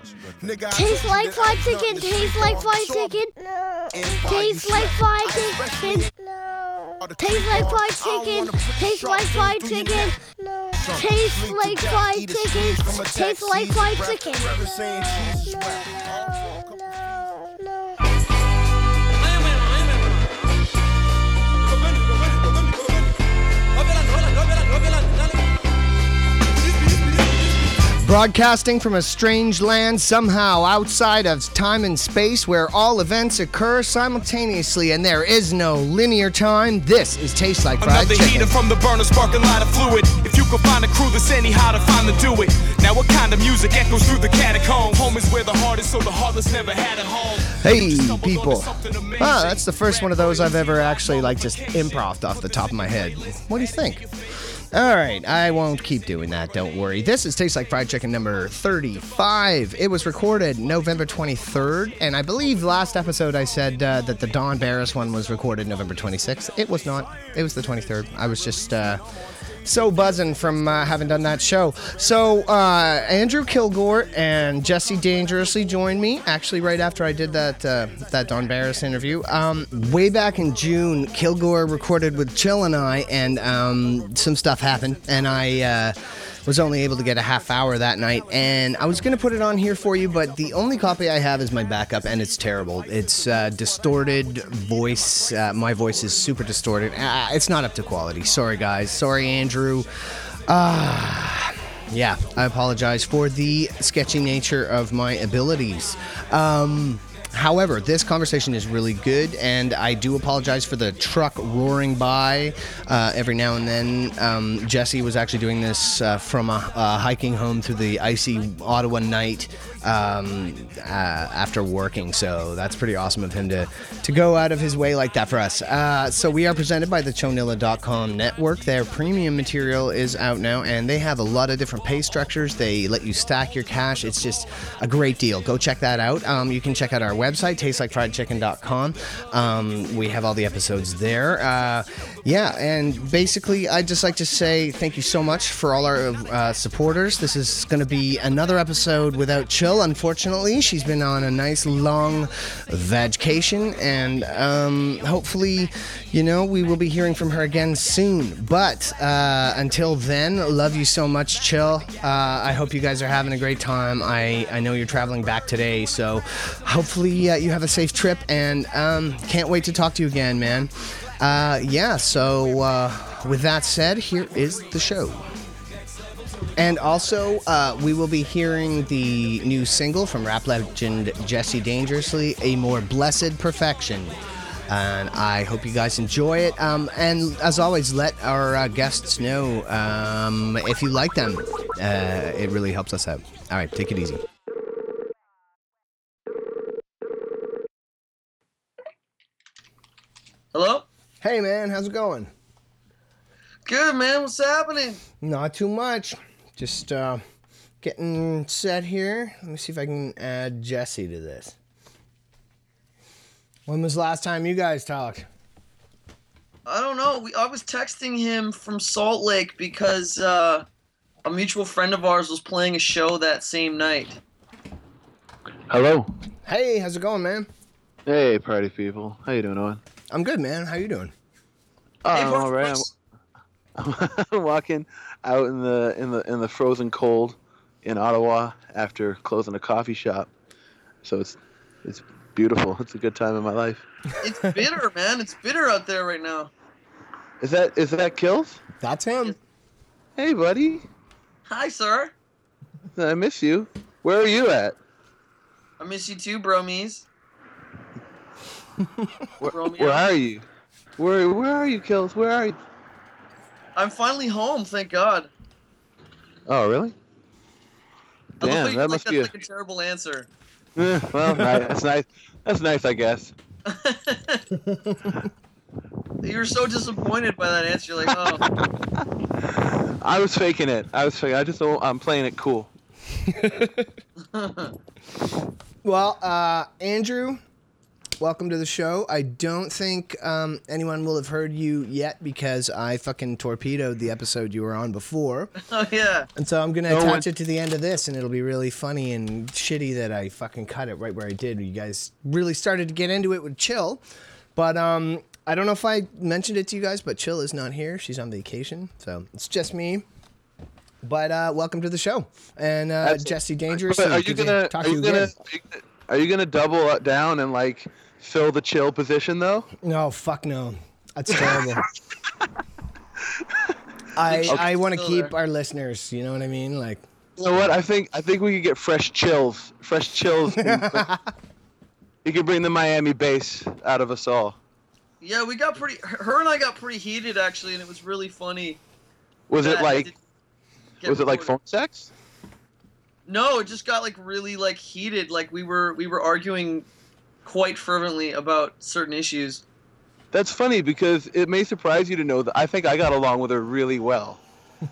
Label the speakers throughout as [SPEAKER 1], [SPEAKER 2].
[SPEAKER 1] Tastes like fried chicken. Tastes like fried chicken. Tastes like fried chicken. Tastes like fried chicken. Tastes like fried chicken. Tastes like fried chicken. Tastes like fried chicken.
[SPEAKER 2] Broadcasting from a strange land somehow outside of time and space where all events occur simultaneously and there is no linear time, this is Taste Like Fried
[SPEAKER 3] Another
[SPEAKER 2] Chicken.
[SPEAKER 3] heater from the burner, sparking light of fluid. If you could find a crew that's anyhow to find to do it. Now, what kind of music echoes through the catacomb? Home is where the heart is, so the heartless never had a home.
[SPEAKER 2] Hey, people. Ah, that's the first one of those I've ever actually, like, just improv off the top of my head. What do you think? All right, I won't keep doing that, don't worry. This is Tastes Like Fried Chicken number 35. It was recorded November 23rd, and I believe last episode I said uh, that the Don Barris one was recorded November 26th. It was not. It was the 23rd. I was just uh, so buzzing from uh, having done that show. So, uh, Andrew Kilgore and Jesse Dangerously joined me, actually, right after I did that uh, that Don Barris interview. Um, way back in June, Kilgore recorded with Chill and I, and um, some stuff happened, and I. Uh, was only able to get a half hour that night, and I was going to put it on here for you, but the only copy I have is my backup, and it's terrible. It's uh, distorted voice. Uh, my voice is super distorted. Uh, it's not up to quality. Sorry, guys. Sorry, Andrew. Ah. yeah, I apologize for the sketchy nature of my abilities. Um, However, this conversation is really good, and I do apologize for the truck roaring by uh, every now and then. Um, Jesse was actually doing this uh, from a, a hiking home through the icy Ottawa night um, uh, after working, so that's pretty awesome of him to, to go out of his way like that for us. Uh, so, we are presented by the Chonilla.com network. Their premium material is out now, and they have a lot of different pay structures. They let you stack your cash. It's just a great deal. Go check that out. Um, you can check out our website, tastelikeFriedChicken.com. Um, we have all the episodes there. Uh, yeah, and basically, I'd just like to say thank you so much for all our uh, supporters. This is going to be another episode without Unfortunately, she's been on a nice long vacation, and um, hopefully, you know, we will be hearing from her again soon. But uh, until then, love you so much, Chill. Uh, I hope you guys are having a great time. I, I know you're traveling back today, so hopefully uh, you have a safe trip, and um, can't wait to talk to you again, man. Uh, yeah, so uh, with that said, here is the show. And also, uh, we will be hearing the new single from rap legend Jesse Dangerously, A More Blessed Perfection. And I hope you guys enjoy it. Um, and as always, let our uh, guests know um, if you like them. Uh, it really helps us out. All right, take it easy.
[SPEAKER 4] Hello?
[SPEAKER 2] Hey, man, how's it going?
[SPEAKER 4] Good, man. What's happening?
[SPEAKER 2] Not too much. Just uh, getting set here. Let me see if I can add Jesse to this. When was the last time you guys talked?
[SPEAKER 4] I don't know. We, I was texting him from Salt Lake because uh, a mutual friend of ours was playing a show that same night.
[SPEAKER 5] Hello.
[SPEAKER 2] Hey, how's it going, man?
[SPEAKER 5] Hey, party people. How you doing, Owen?
[SPEAKER 2] I'm good, man. How you doing?
[SPEAKER 5] Oh,
[SPEAKER 4] Hey,
[SPEAKER 5] I'm all right. I'm, I'm walking out in the in the in the frozen cold in Ottawa after closing a coffee shop. So it's it's beautiful. It's a good time in my life.
[SPEAKER 4] It's bitter, man. It's bitter out there right now.
[SPEAKER 5] Is that is that kills?
[SPEAKER 2] That's him.
[SPEAKER 5] Hey, buddy.
[SPEAKER 4] Hi, sir.
[SPEAKER 5] I miss you. Where are you at?
[SPEAKER 4] I miss you too, bromies.
[SPEAKER 5] Where, where are you? Where where are you, kills? Where are you?
[SPEAKER 4] I'm finally home, thank God.
[SPEAKER 5] Oh, really?
[SPEAKER 4] I love how
[SPEAKER 5] Damn, that
[SPEAKER 4] like
[SPEAKER 5] must
[SPEAKER 4] that's
[SPEAKER 5] be a.
[SPEAKER 4] like a terrible answer.
[SPEAKER 5] Eh, well, that's nice. That's nice, I guess.
[SPEAKER 4] you were so disappointed by that answer. You're like, oh,
[SPEAKER 5] I was faking it. I was faking. I just I'm playing it cool.
[SPEAKER 2] Well, uh, Andrew, welcome to the show. I don't think um, anyone will have heard you yet because I fucking torpedoed the episode you were on before.
[SPEAKER 4] Oh yeah.
[SPEAKER 2] And so I'm gonna
[SPEAKER 5] No
[SPEAKER 2] attach
[SPEAKER 5] one-
[SPEAKER 2] it to the end of this, and it'll be really funny and shitty that I fucking cut it right where I did. You guys really started to get into it with Chill, but um, I don't know if I mentioned it to you guys, but Chill is not here. She's on vacation, so it's just me. But uh, welcome to the show, and uh, Jesse Dangerous.
[SPEAKER 5] But are you gonna
[SPEAKER 2] talk
[SPEAKER 5] are
[SPEAKER 2] to
[SPEAKER 5] you
[SPEAKER 2] you
[SPEAKER 5] gonna
[SPEAKER 2] again.
[SPEAKER 5] are you gonna- are you gonna double it down and like fill the chill position though?
[SPEAKER 2] No, fuck no. That's terrible. I I want to keep our listeners. You know what I mean? Like,
[SPEAKER 5] You know what? I think I think we could get fresh chills. Fresh chills. you could bring the Miami bass out of us all.
[SPEAKER 4] Yeah, we got pretty. Her and I got pretty heated actually, and it was really funny.
[SPEAKER 5] Was it like
[SPEAKER 4] did get
[SPEAKER 5] was it like phone sex?
[SPEAKER 4] No, it just got like really like heated. Like we were we were arguing quite fervently about certain issues.
[SPEAKER 5] That's funny because it may surprise you to know that I think I got along with her really well.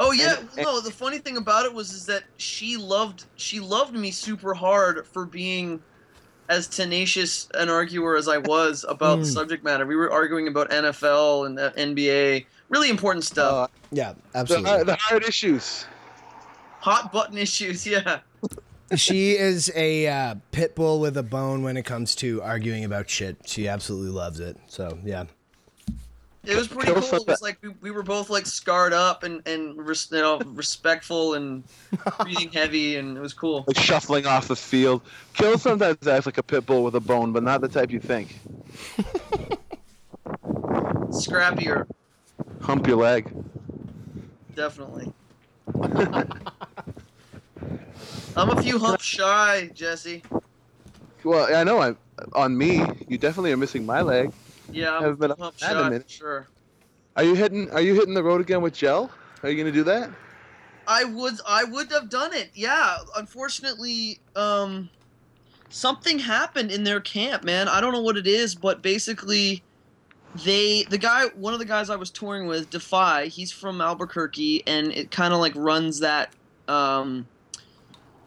[SPEAKER 4] Oh yeah,
[SPEAKER 5] And-
[SPEAKER 4] no. The funny thing about it was is that she loved she loved me super hard for being as tenacious an arguer as I was about the
[SPEAKER 2] Mm.
[SPEAKER 4] subject matter. We were arguing about NFL and uh, NBA, really important stuff,
[SPEAKER 5] Uh,
[SPEAKER 2] yeah,
[SPEAKER 5] the,
[SPEAKER 2] absolutely.
[SPEAKER 5] uh, the hard issues.
[SPEAKER 4] hot button issues. Yeah.
[SPEAKER 2] She is a uh, pit bull with a bone when it comes to arguing about shit. She absolutely loves it. So yeah,
[SPEAKER 4] It was pretty cool. It was like we, we were both like scarred up and and res, you know respectful and breathing heavy, and it was cool.
[SPEAKER 5] Like shuffling off the field. Kill sometimes acts like a pit bull with a bone, but not the type you think.
[SPEAKER 4] Scrappier,
[SPEAKER 5] Hump your leg.
[SPEAKER 4] definitely. I'm a few humps shy, Jesse.
[SPEAKER 5] Well, I know. I'm on me, you definitely are missing my leg.
[SPEAKER 4] Yeah, I'm
[SPEAKER 5] Haven't been
[SPEAKER 4] a hump shy for sure.
[SPEAKER 5] Are you hitting? Are you hitting the road again with gel? Are you gonna do that?
[SPEAKER 4] I would I would have done it. Yeah, unfortunately, um, something happened in their camp, man. I don't know what it is, but basically, they the guy one of the guys I was touring with, Defy. He's from Albuquerque, and it kind of like runs that. Um,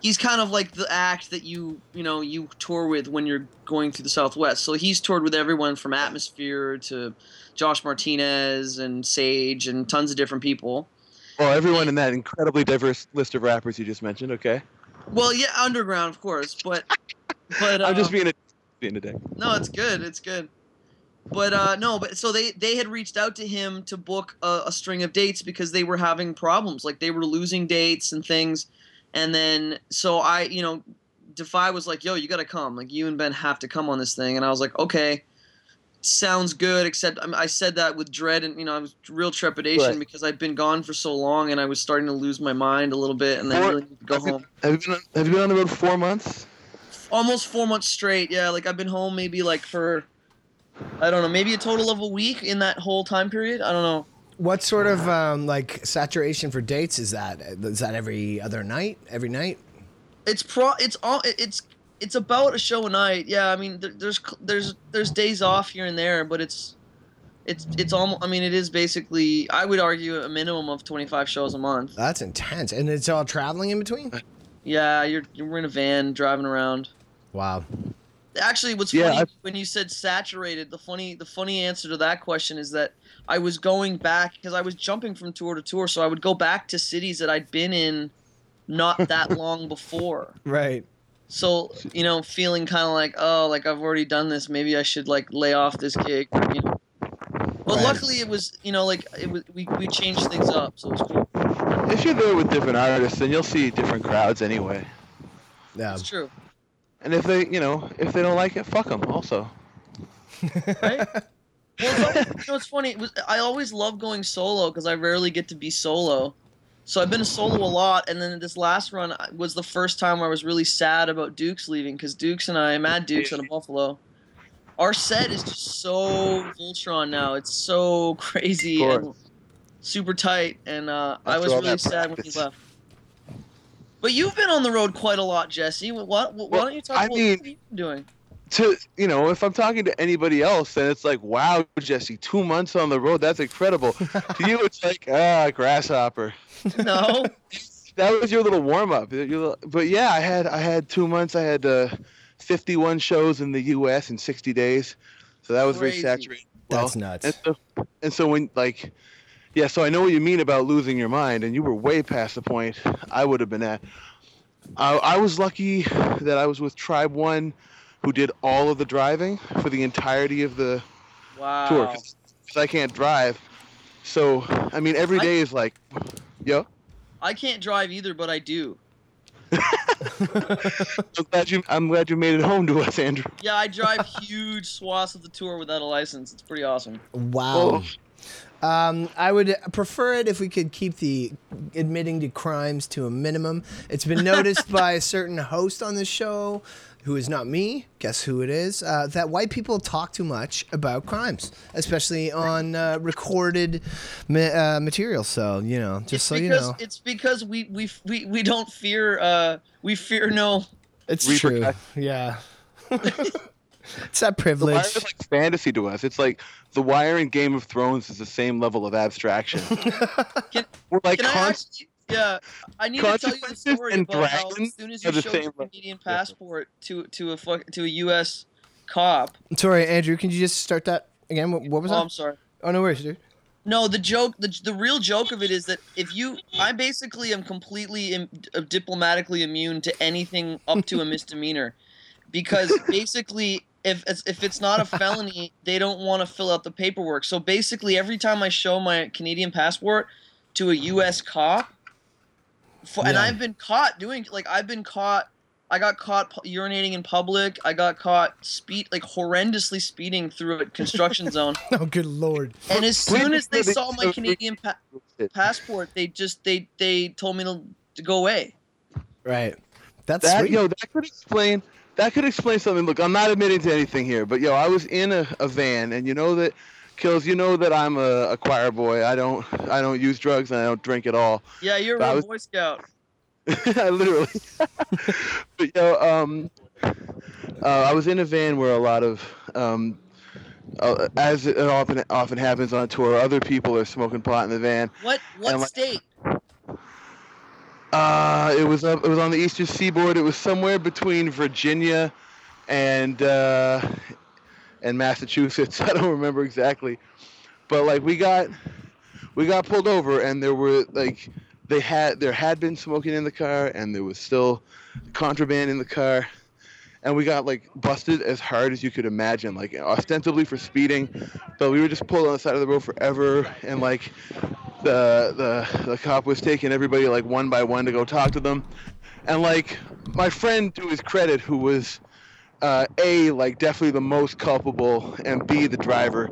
[SPEAKER 4] he's kind of like the act that you you know you tour with when you're going through the Southwest. So he's toured with everyone from Atmosphere to Josh Martinez and Sage and tons of different people.
[SPEAKER 5] Well, everyone in that incredibly diverse list of rappers you just mentioned. Okay,
[SPEAKER 4] Well, yeah, underground, of course, but but uh,
[SPEAKER 5] I'm just being a being a dick.
[SPEAKER 4] no, it's good, it's good. But uh, no, but so they they had reached out to him to book a, a string of dates because they were having problems, like they were losing dates and things, and then so I, you know, Defy was like, "Yo, you got to come. Like you and Ben have to come on this thing," and I was like, "Okay." Sounds good, except um, I, said that with dread and you know I was real trepidation
[SPEAKER 5] Right.
[SPEAKER 4] because I'd been gone for so long and I was starting to lose my mind a little bit and then really need to go
[SPEAKER 5] have, you,
[SPEAKER 4] home.
[SPEAKER 5] have you been on, have you been on the road four months?
[SPEAKER 4] almost four months straight. Yeah, like I've been home maybe like for I don't know, maybe a total of a week in that whole time period. I don't know.
[SPEAKER 2] What sort of um, like saturation for dates is that? Is that every other night? Every night?
[SPEAKER 4] It's pro. It's all. It's it's about a show a night. Yeah, I mean there's there's there's days off here and there, but it's it's it's almost. I mean it is basically. I would argue a minimum of 25 shows a month.
[SPEAKER 2] That's intense, and it's all traveling in between.
[SPEAKER 4] Yeah, you're you're in a van driving around.
[SPEAKER 2] Wow.
[SPEAKER 4] Actually, what's
[SPEAKER 5] Yeah,
[SPEAKER 4] funny
[SPEAKER 5] I-
[SPEAKER 4] when you said saturated, the funny the funny answer to that question is that I was going back because I was jumping from tour to tour, so I would go back to cities that I'd been in not that long before.
[SPEAKER 2] Right.
[SPEAKER 4] So you know, feeling kind of like, oh, like I've already done this. Maybe I should like lay off this gig. You know. But
[SPEAKER 2] Right.
[SPEAKER 4] luckily, it was you know like it was we we changed things up, so it was cool.
[SPEAKER 5] If you're there with different artists, then you'll see different crowds anyway.
[SPEAKER 2] Yeah.
[SPEAKER 4] It's true,
[SPEAKER 5] And if they, you know, if they don't like it, fuck them. Also,
[SPEAKER 4] right? Well, you know, it's funny. It was, I always love going solo because I rarely get to be solo. So I've been solo a lot, and then this last run was the first time where I was really sad about Dukes leaving because Dukes and I, Mad Dukes out of Buffalo, our set is just so Voltron now. It's so crazy and super tight, and uh, I was really sad when he left. But you've been on the road quite a lot, Jesse. What? what why don't you talk
[SPEAKER 5] I
[SPEAKER 4] about
[SPEAKER 5] mean-
[SPEAKER 4] what you've been doing?
[SPEAKER 5] to you know, if I'm talking to anybody else, then it's like, wow, Jesse, two months on the road, that's incredible. to you, it's like, ah, grasshopper.
[SPEAKER 4] No.
[SPEAKER 5] That was your little warm up. But yeah, I had I had two months. I had uh, 51 shows in the U.S. in 60 days, so that was
[SPEAKER 4] Crazy.
[SPEAKER 5] very saturated. well.
[SPEAKER 2] That's nuts.
[SPEAKER 5] And so, and so when like, yeah, so I know what you mean about losing your mind, and you were way past the point I would have been at. I, I was lucky that I was with Tribe One, who did all of the driving for the entirety of the
[SPEAKER 4] Wow.
[SPEAKER 5] tour, because I can't drive. So I mean, every day I- is like, yo.
[SPEAKER 4] I can't drive either, but I do.
[SPEAKER 5] I'm glad you. I'm glad you made it home to us, Andrew.
[SPEAKER 4] Yeah, I drive huge swaths of the tour without a license. It's pretty awesome.
[SPEAKER 2] Wow. Um, I would prefer it if we could keep the admitting to crimes to a minimum. It's been noticed by a certain host on the show, who is not me. Guess who it is? Uh, that white people talk too much about crimes, especially on uh, recorded ma- uh, material. So you know, just
[SPEAKER 4] it's
[SPEAKER 2] so
[SPEAKER 4] because
[SPEAKER 2] you know,
[SPEAKER 4] it's because we we we, we don't fear uh we fear no
[SPEAKER 2] it's true. Yeah. it's that
[SPEAKER 5] The Wire
[SPEAKER 2] privilege.
[SPEAKER 5] is like fantasy to us. It's like The Wire and Game of Thrones is the same level of abstraction.
[SPEAKER 4] Can-
[SPEAKER 5] We're like
[SPEAKER 4] Can I actually? Yeah, I need to tell you the story about how as soon as
[SPEAKER 5] are
[SPEAKER 4] you
[SPEAKER 5] the
[SPEAKER 4] showed
[SPEAKER 5] same
[SPEAKER 4] your
[SPEAKER 5] level.
[SPEAKER 4] Canadian passport to to a fuck, to a U.S. cop.
[SPEAKER 2] Sorry, Andrew. Can you just start that again? What, what was
[SPEAKER 4] Oh,
[SPEAKER 2] that?
[SPEAKER 4] I'm sorry.
[SPEAKER 2] Oh no worries, dude.
[SPEAKER 4] No, the joke, the, the real joke of it is that if you, I basically am completely Im, uh, diplomatically immune to anything up to a misdemeanor, because basically, if it's, if it's not a felony, they don't want to fill out the paperwork. So basically, every time I show my Canadian passport to a U.S. cop, for, and I've been caught doing like I've been caught. I got caught urinating in public. I got caught speed like horrendously speeding through a construction zone.
[SPEAKER 2] Oh, good lord.
[SPEAKER 4] And as soon as they saw my Canadian pa- passport, they just they they told me to, to go away.
[SPEAKER 2] Right. That's
[SPEAKER 5] that
[SPEAKER 2] sweet.
[SPEAKER 5] yo that could explain that could explain something. Look i'm not admitting to anything here but yo i was in a, a van and you know that kills you know that i'm a, a choir boy. I don't i don't use drugs and i don't drink at all.
[SPEAKER 4] Yeah, you're
[SPEAKER 5] That
[SPEAKER 4] a
[SPEAKER 5] was-
[SPEAKER 4] Boy Scout.
[SPEAKER 5] I literally. But yo um uh, i was in a van where a lot of um uh, as it often often happens on tour other people are smoking pot in the van.
[SPEAKER 4] What what
[SPEAKER 5] like-
[SPEAKER 4] state?
[SPEAKER 5] Uh, it was up. It was on the eastern seaboard. It was somewhere between Virginia and uh, and Massachusetts. I don't remember exactly, but like we got we got pulled over, and there were like they had there had been smoking in the car, and there was still contraband in the car, and we got like busted as hard as you could imagine, like ostensibly for speeding, but we were just pulled on the side of the road forever, and like the the the cop was taking everybody like one by one to go talk to them, and like my friend, to his credit, who was uh, a like definitely the most culpable, and b the driver.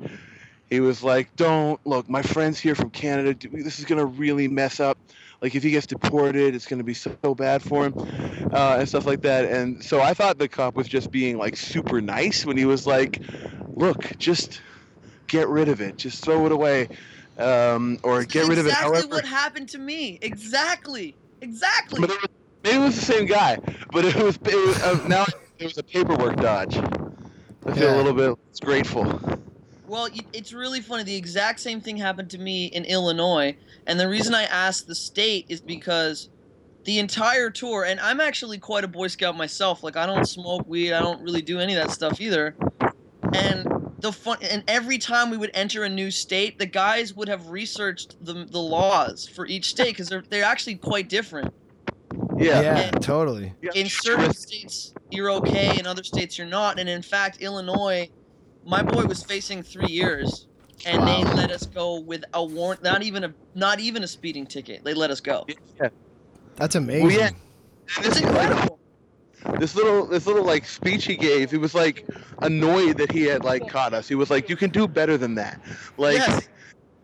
[SPEAKER 5] He was like, "Don't look, my friend's here from Canada. This is gonna really mess up. Like if he gets deported, it's gonna be so bad for him, uh, and stuff like that." And so I thought the cop was just being like super nice when he was like, "Look, just get rid of it. Just throw it away." Um, or get rid of it
[SPEAKER 4] exactly
[SPEAKER 5] however
[SPEAKER 4] what happened to me. Exactly. Exactly.
[SPEAKER 5] but it was, maybe it was the same guy, but it was, it was uh, now it was a paperwork dodge. I feel
[SPEAKER 2] Yeah.
[SPEAKER 5] a little bit grateful.
[SPEAKER 4] Well, it's really funny. The exact same thing happened to me in Illinois, and the reason I asked the state is because the entire tour, and I'm actually quite a Boy Scout myself. Like I don't smoke weed, I don't really do any of that stuff either. And the fun, and every time we would enter a new state, the guys would have researched the the laws for each state because they're they're actually quite different.
[SPEAKER 5] Yeah.
[SPEAKER 2] Yeah,
[SPEAKER 4] And-
[SPEAKER 2] totally.
[SPEAKER 4] In certain states you're okay in other states you're not and in fact illinois my boy was facing three years and they let us go with a warrant not even a not even a speeding ticket they let us go
[SPEAKER 5] yeah.
[SPEAKER 2] That's amazing.
[SPEAKER 5] Well, yeah.
[SPEAKER 4] it's incredible
[SPEAKER 5] This little, this little like speech he gave, he was like annoyed that he had like caught us. He was like, "You can do better than that." Like,
[SPEAKER 4] yes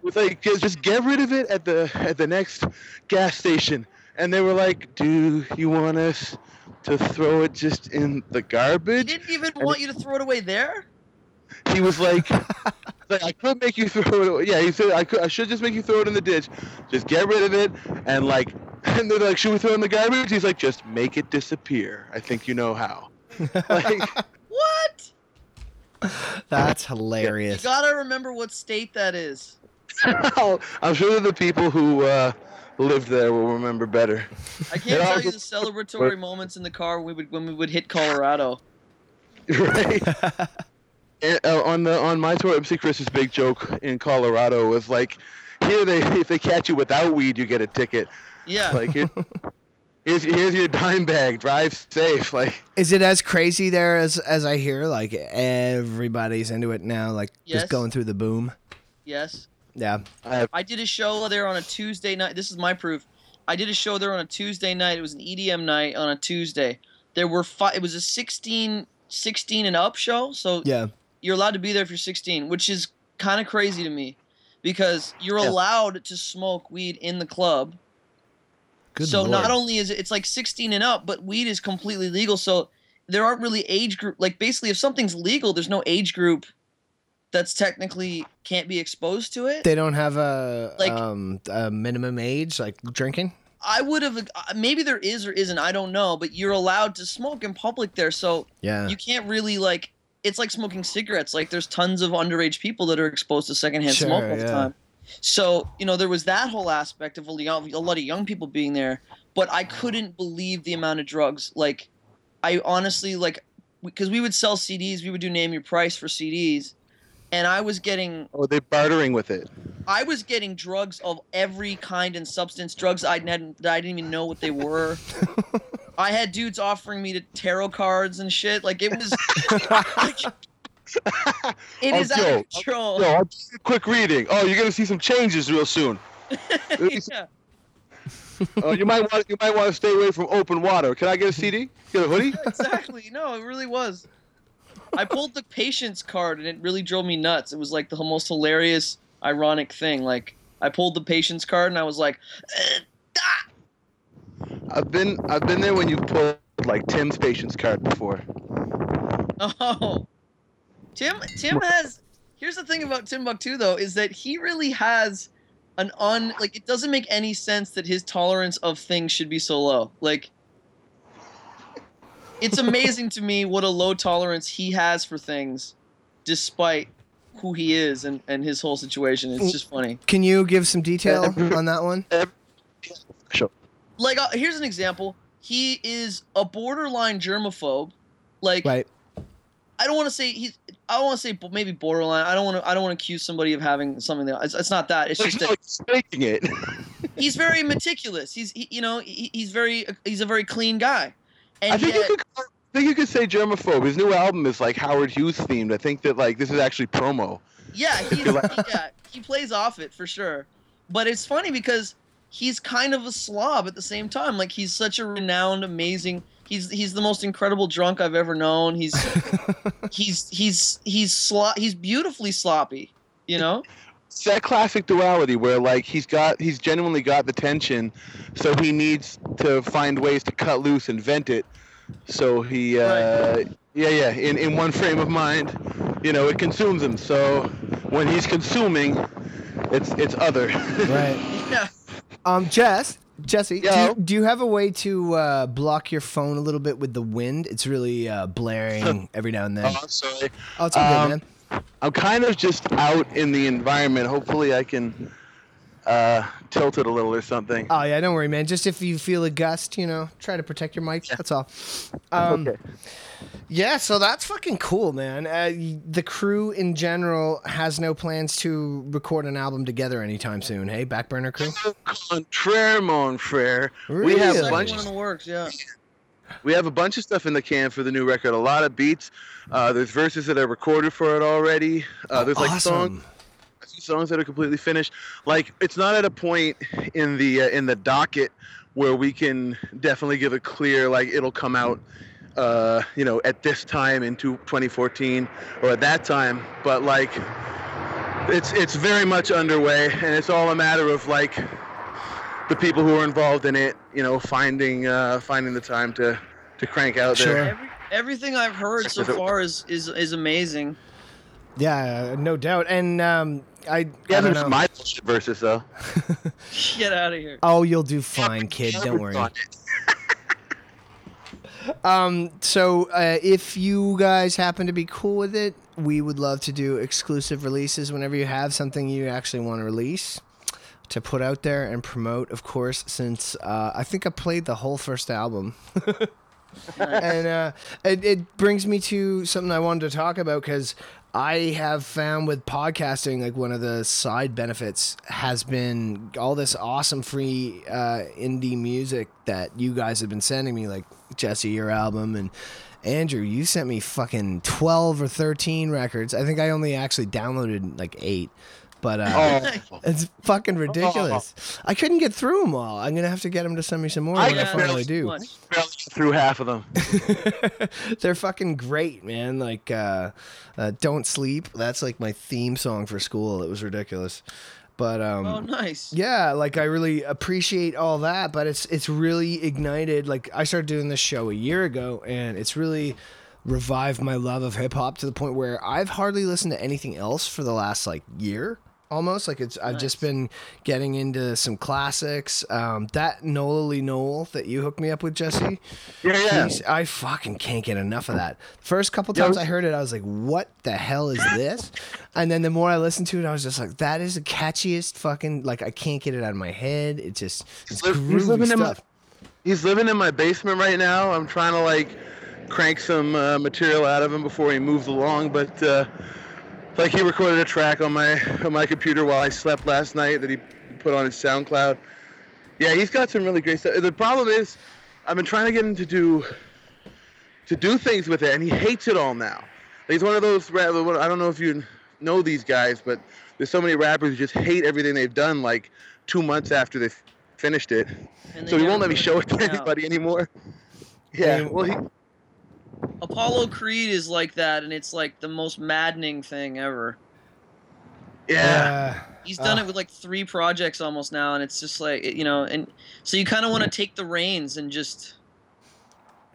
[SPEAKER 5] it was like just just get rid of it at the at the next gas station. And they were like, "Do you want us to throw it just in the
[SPEAKER 4] he
[SPEAKER 5] garbage?"
[SPEAKER 4] didn't even want you to throw it away there
[SPEAKER 5] he was like, like I could make you throw it. Away. Yeah, he said I could. I should just make you throw it in the ditch. Just get rid of it, and like, and they're like, should we throw it in the garbage? He's like, just make it disappear. I think you know how. Like,
[SPEAKER 4] what
[SPEAKER 2] That's
[SPEAKER 4] you
[SPEAKER 2] hilarious.
[SPEAKER 4] gotta remember what state that is
[SPEAKER 5] I'm sure that the people who uh, lived there will remember better.
[SPEAKER 4] i can't
[SPEAKER 5] It
[SPEAKER 4] tell you the celebratory moments in the car we would when we would hit colorado
[SPEAKER 5] right? And, uh, on the on my tour, MC Chris's big joke in Colorado was like, here they if they catch you without weed, you get a ticket.
[SPEAKER 4] Yeah.
[SPEAKER 5] Like here, here's here's your dime bag. Drive safe. Like
[SPEAKER 2] Is it as crazy there as as I hear? Like everybody's into it now, like
[SPEAKER 4] Yes.
[SPEAKER 2] just going through the boom.
[SPEAKER 4] yes.
[SPEAKER 2] Yeah.
[SPEAKER 5] I have
[SPEAKER 4] I did a show there on a Tuesday night. This is my proof. I did a show there on a Tuesday night. It was an EDM night on a Tuesday. There were five. It was a 16, 16 and up show. So
[SPEAKER 2] Yeah.
[SPEAKER 4] You're allowed to be there if you're 16, which is kind of crazy to me, because you're
[SPEAKER 5] Yeah.
[SPEAKER 4] allowed to smoke weed in the club.
[SPEAKER 2] Good
[SPEAKER 4] so
[SPEAKER 2] lord.
[SPEAKER 4] not only is it it's like 16 and up, but weed is completely legal. So there aren't really age group. Like basically, if something's legal, there's no age group that's technically can't be exposed to it.
[SPEAKER 2] they don't have a
[SPEAKER 4] Like-
[SPEAKER 2] um a minimum age like drinking.
[SPEAKER 4] I would have uh, maybe there is or isn't. I don't know, but you're allowed to smoke in public there, so
[SPEAKER 2] Yeah.
[SPEAKER 4] you can't really like. It's like smoking cigarettes. Like there's tons of underage people that are exposed to secondhand
[SPEAKER 2] Sure,
[SPEAKER 4] smoke all the time. So you know there was that whole aspect of a lot of young people being there, but I couldn't believe the amount of drugs. Like, I honestly like because we would sell CDs, we would do name your price for CDs, and I was getting
[SPEAKER 5] oh they bartering with it.
[SPEAKER 4] I was getting drugs of every kind and substance, drugs I didn't I didn't even know what they were. I had dudes offering me to tarot cards and shit. Like it was, like, it
[SPEAKER 5] Oh,
[SPEAKER 4] is out of control.
[SPEAKER 5] Yo, I'll do a quick reading. Oh, you're gonna see some changes real soon.
[SPEAKER 4] yeah.
[SPEAKER 5] Oh, you might want you might want to stay away from open water. Can I get a CD? Get a hoodie?
[SPEAKER 4] exactly. No, it really was. I pulled the patience card and it really drove me nuts. It was like the most hilarious, ironic thing. Like I pulled the patience card and I was like, "Eh,
[SPEAKER 5] I've been I've been there when you pulled like Tim's patience card before.
[SPEAKER 4] Oh, Tim. Tim has. Here's the thing about Timbuktu though, is that he really has an un like it doesn't make any sense that his tolerance of things should be so low. Like, it's amazing to me what a low tolerance he has for things, despite who he is and and his whole situation. It's just funny.
[SPEAKER 2] Can you give some detail on that one?
[SPEAKER 5] Sure.
[SPEAKER 4] Like, uh, here's an example. He is a borderline germaphobe. Like,
[SPEAKER 2] Right.
[SPEAKER 4] I don't want to say he's. I don't want to say maybe borderline. I don't want to. I don't want to accuse somebody of having something that. It's, it's not that. It's just
[SPEAKER 5] he's
[SPEAKER 4] that
[SPEAKER 5] like faking it.
[SPEAKER 4] he's very meticulous. He's he, you know he, he's very he's a very clean guy,
[SPEAKER 5] I think
[SPEAKER 4] yet
[SPEAKER 5] you could I think you could say germaphobe. His new album is like Howard Hughes themed. I think that like this is actually promo.
[SPEAKER 4] yeah he's he, yeah he plays off it for sure. But it's funny because he's kind of a slob at the same time. Like he's such a renowned, amazing. He's he's the most incredible drunk I've ever known. He's he's he's he's slo- he's beautifully sloppy. You know.
[SPEAKER 5] It's that classic duality where like he's got he's genuinely got the tension, so he needs to find ways to cut loose and vent it. So he uh, yeah yeah in in one frame of mind, you know it consumes him. So when he's consuming, it's it's other.
[SPEAKER 2] Right.
[SPEAKER 4] Yeah.
[SPEAKER 2] Um, Jess, Jesse, do you, do you have a way to uh, block your phone a little bit with the wind? It's really uh, blaring every now and then.
[SPEAKER 5] oh, I'm sorry.
[SPEAKER 2] Oh, it's all good,
[SPEAKER 5] um,
[SPEAKER 2] man.
[SPEAKER 5] I'm kind of just out in the environment. Hopefully, I can uh, tilt it a little or something.
[SPEAKER 2] Oh yeah, don't worry, man. Just if you feel a gust, you know, try to protect your mic. That's all. Um,
[SPEAKER 5] okay.
[SPEAKER 2] Yeah, so that's fucking cool, man. Uh, the crew in general has no plans to record an album together anytime soon. Hey, Backburner crew.
[SPEAKER 5] Contraire, mon frere. We have a bunch.
[SPEAKER 4] one in the works. Yeah.
[SPEAKER 5] We have a bunch of stuff in the can for the new record. A lot of beats. Uh, there's verses that are recorded for it already. Uh, there's like songs, songs that are completely finished. Like it's not at a point in the uh, in the docket where we can definitely give a clear like it'll come out. Uh, you know, at this time into 2014 or at that time, but like it's it's very much underway, and it's all a matter of like the people who are involved in it, you know, finding uh, finding the time to to crank out
[SPEAKER 2] Sure.
[SPEAKER 5] there.
[SPEAKER 4] Every, everything I've heard so far is is is amazing.
[SPEAKER 2] Yeah, uh, no doubt. And um, I, I
[SPEAKER 5] Yeah,
[SPEAKER 2] don't
[SPEAKER 5] there's
[SPEAKER 2] know.
[SPEAKER 5] my bullshit verses though.
[SPEAKER 4] Get out of here.
[SPEAKER 2] Oh, you'll do fine, kid. Don't worry. Um, so uh, if you guys happen to be cool with it, we would love to do exclusive releases whenever you have something you actually want to release to put out there and promote. Of course, since uh, I think I played the whole first album. and uh, it, it brings me to something I wanted to talk about because I have found with podcasting, like one of the side benefits has been all this awesome free uh, indie music that you guys have been sending me, like Jesse, your album, and Andrew, you sent me fucking 12 or 13 records. I think I only actually downloaded like eight. But uh,
[SPEAKER 5] Oh,
[SPEAKER 2] it's fucking ridiculous. I couldn't get through them all. I'm gonna have to get them to send me some more
[SPEAKER 5] I
[SPEAKER 2] when I finally do.
[SPEAKER 4] Much.
[SPEAKER 5] through half of them.
[SPEAKER 2] They're fucking great, man. Like, uh, uh, "Don't Sleep." That's like my theme song for school. It was ridiculous, but um,
[SPEAKER 4] Oh, nice.
[SPEAKER 2] yeah, like I really appreciate all that. But it's it's really ignited. Like I started doing this show a year ago, and it's really revived my love of hip hop to the point where I've hardly listened to anything else for the last like year. Almost like it's. I've just been getting into some classics. Um, that Nola Lee Noel that you hooked me up with, Jesse.
[SPEAKER 5] Yeah, yeah.
[SPEAKER 2] He's- I fucking can't get enough of that. First couple times
[SPEAKER 5] I
[SPEAKER 2] I heard it, I was like, "What the hell is this?" And then the more I listened to it, I was just like, "That is the catchiest fucking like I can't get it out of my head. It just it's
[SPEAKER 5] he's
[SPEAKER 2] groovy
[SPEAKER 5] living in my-
[SPEAKER 2] stuff."
[SPEAKER 5] He's living in my basement right now. I'm trying to like crank some uh, material out of him before he moves along, but uh, like he recorded a track on my on my computer while I slept last night that he put on his SoundCloud. Yeah, he's got some really great stuff. The problem is, I've been trying to get him to do to do things with it, and he hates it all now. He's one of those. ra- I don't know if you know these guys, but there's so many rappers who just hate everything they've done like two months after they've finished it. So he won't let me show it to
[SPEAKER 4] anything out.
[SPEAKER 5] anybody anymore. Yeah, well, he,
[SPEAKER 4] Apollo Creed is like that, and it's like the most maddening thing ever.
[SPEAKER 5] yeah,
[SPEAKER 4] He's done
[SPEAKER 2] Ah.
[SPEAKER 4] it with like three projects almost now, and it's just like you know, and so you kind of want to take the reins and just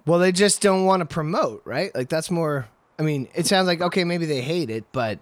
[SPEAKER 2] well, they just don't want to promote, right? Like that's more. I mean, it sounds like okay, maybe they hate it, but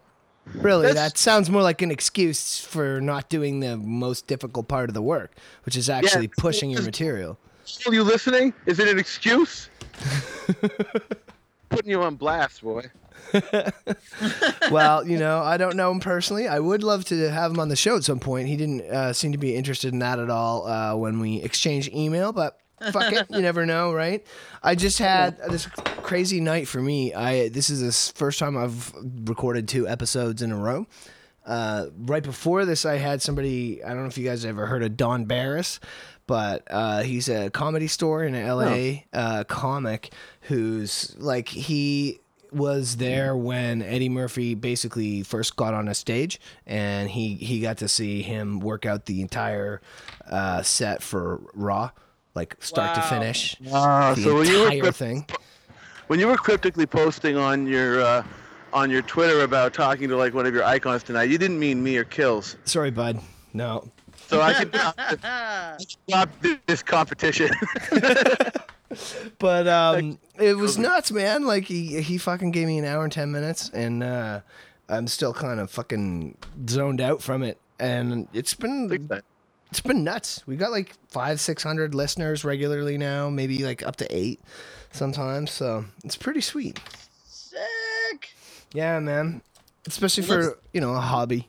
[SPEAKER 2] really,
[SPEAKER 5] That's-
[SPEAKER 2] that sounds more like an excuse for not doing the most difficult part of the work, which is actually
[SPEAKER 5] it's-
[SPEAKER 2] pushing your material.
[SPEAKER 5] Are you listening? Is it an excuse? Putting you on blast, boy.
[SPEAKER 2] well, you know, I don't know him personally. I would love to have him on the show at some point. He didn't uh, seem to be interested in that at all uh, when we exchanged email, but fuck it, you never know, right? I just had this crazy night for me. I this is the first time I've recorded two episodes in a row. Uh, right before this, I had somebody. I don't know if you guys ever heard of Don Barris, but uh, he's a comedy store in LA, uh, comic who's like he was there when Eddie Murphy basically first got on a stage, and he he got to see him work out the entire uh, set for Raw, like start to finish,
[SPEAKER 5] Ah,
[SPEAKER 2] the
[SPEAKER 5] so when you were crypt-
[SPEAKER 2] thing.
[SPEAKER 5] when you were cryptically posting on your uh, on your Twitter about talking to like one of your icons tonight, you didn't mean me or Kills.
[SPEAKER 2] Sorry, bud. No,
[SPEAKER 5] So I can stop this competition.
[SPEAKER 2] But um, it was nuts, man. Like he he fucking gave me an hour and ten minutes, and uh, I'm still kind of fucking zoned out from it. And it's been it's been nuts. We got like five six hundred listeners regularly now, maybe like up to eight sometimes. So it's pretty sweet.
[SPEAKER 4] sick.
[SPEAKER 2] Yeah, man. Especially for you know a hobby.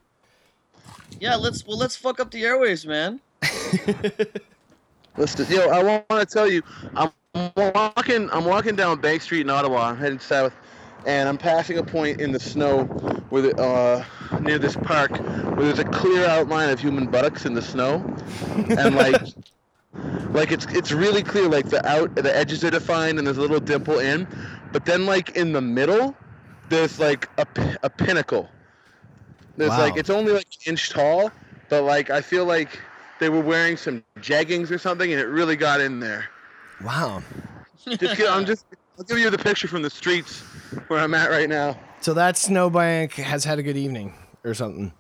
[SPEAKER 4] Yeah, let's well let's fuck up the airwaves, man.
[SPEAKER 5] Listen, yo, I want to tell you, I'm walking, I'm walking down Bank Street in Ottawa. I'm heading south, and I'm passing a point in the snow where the, uh, near this park where there's a clear outline of human buttocks in the snow, and like, like it's it's really clear. Like the out, the edges are defined, and there's a little dimple in, but then like in the middle, there's like a, a pinnacle. There's
[SPEAKER 2] Wow.
[SPEAKER 5] like it's only like an inch tall, but like I feel like they were wearing some jeggings or something, and it really got in there.
[SPEAKER 2] Wow.
[SPEAKER 5] Just get, I'm just I'll give you the picture from the streets where I'm at right now.
[SPEAKER 2] So that snowbank has had a good evening or something.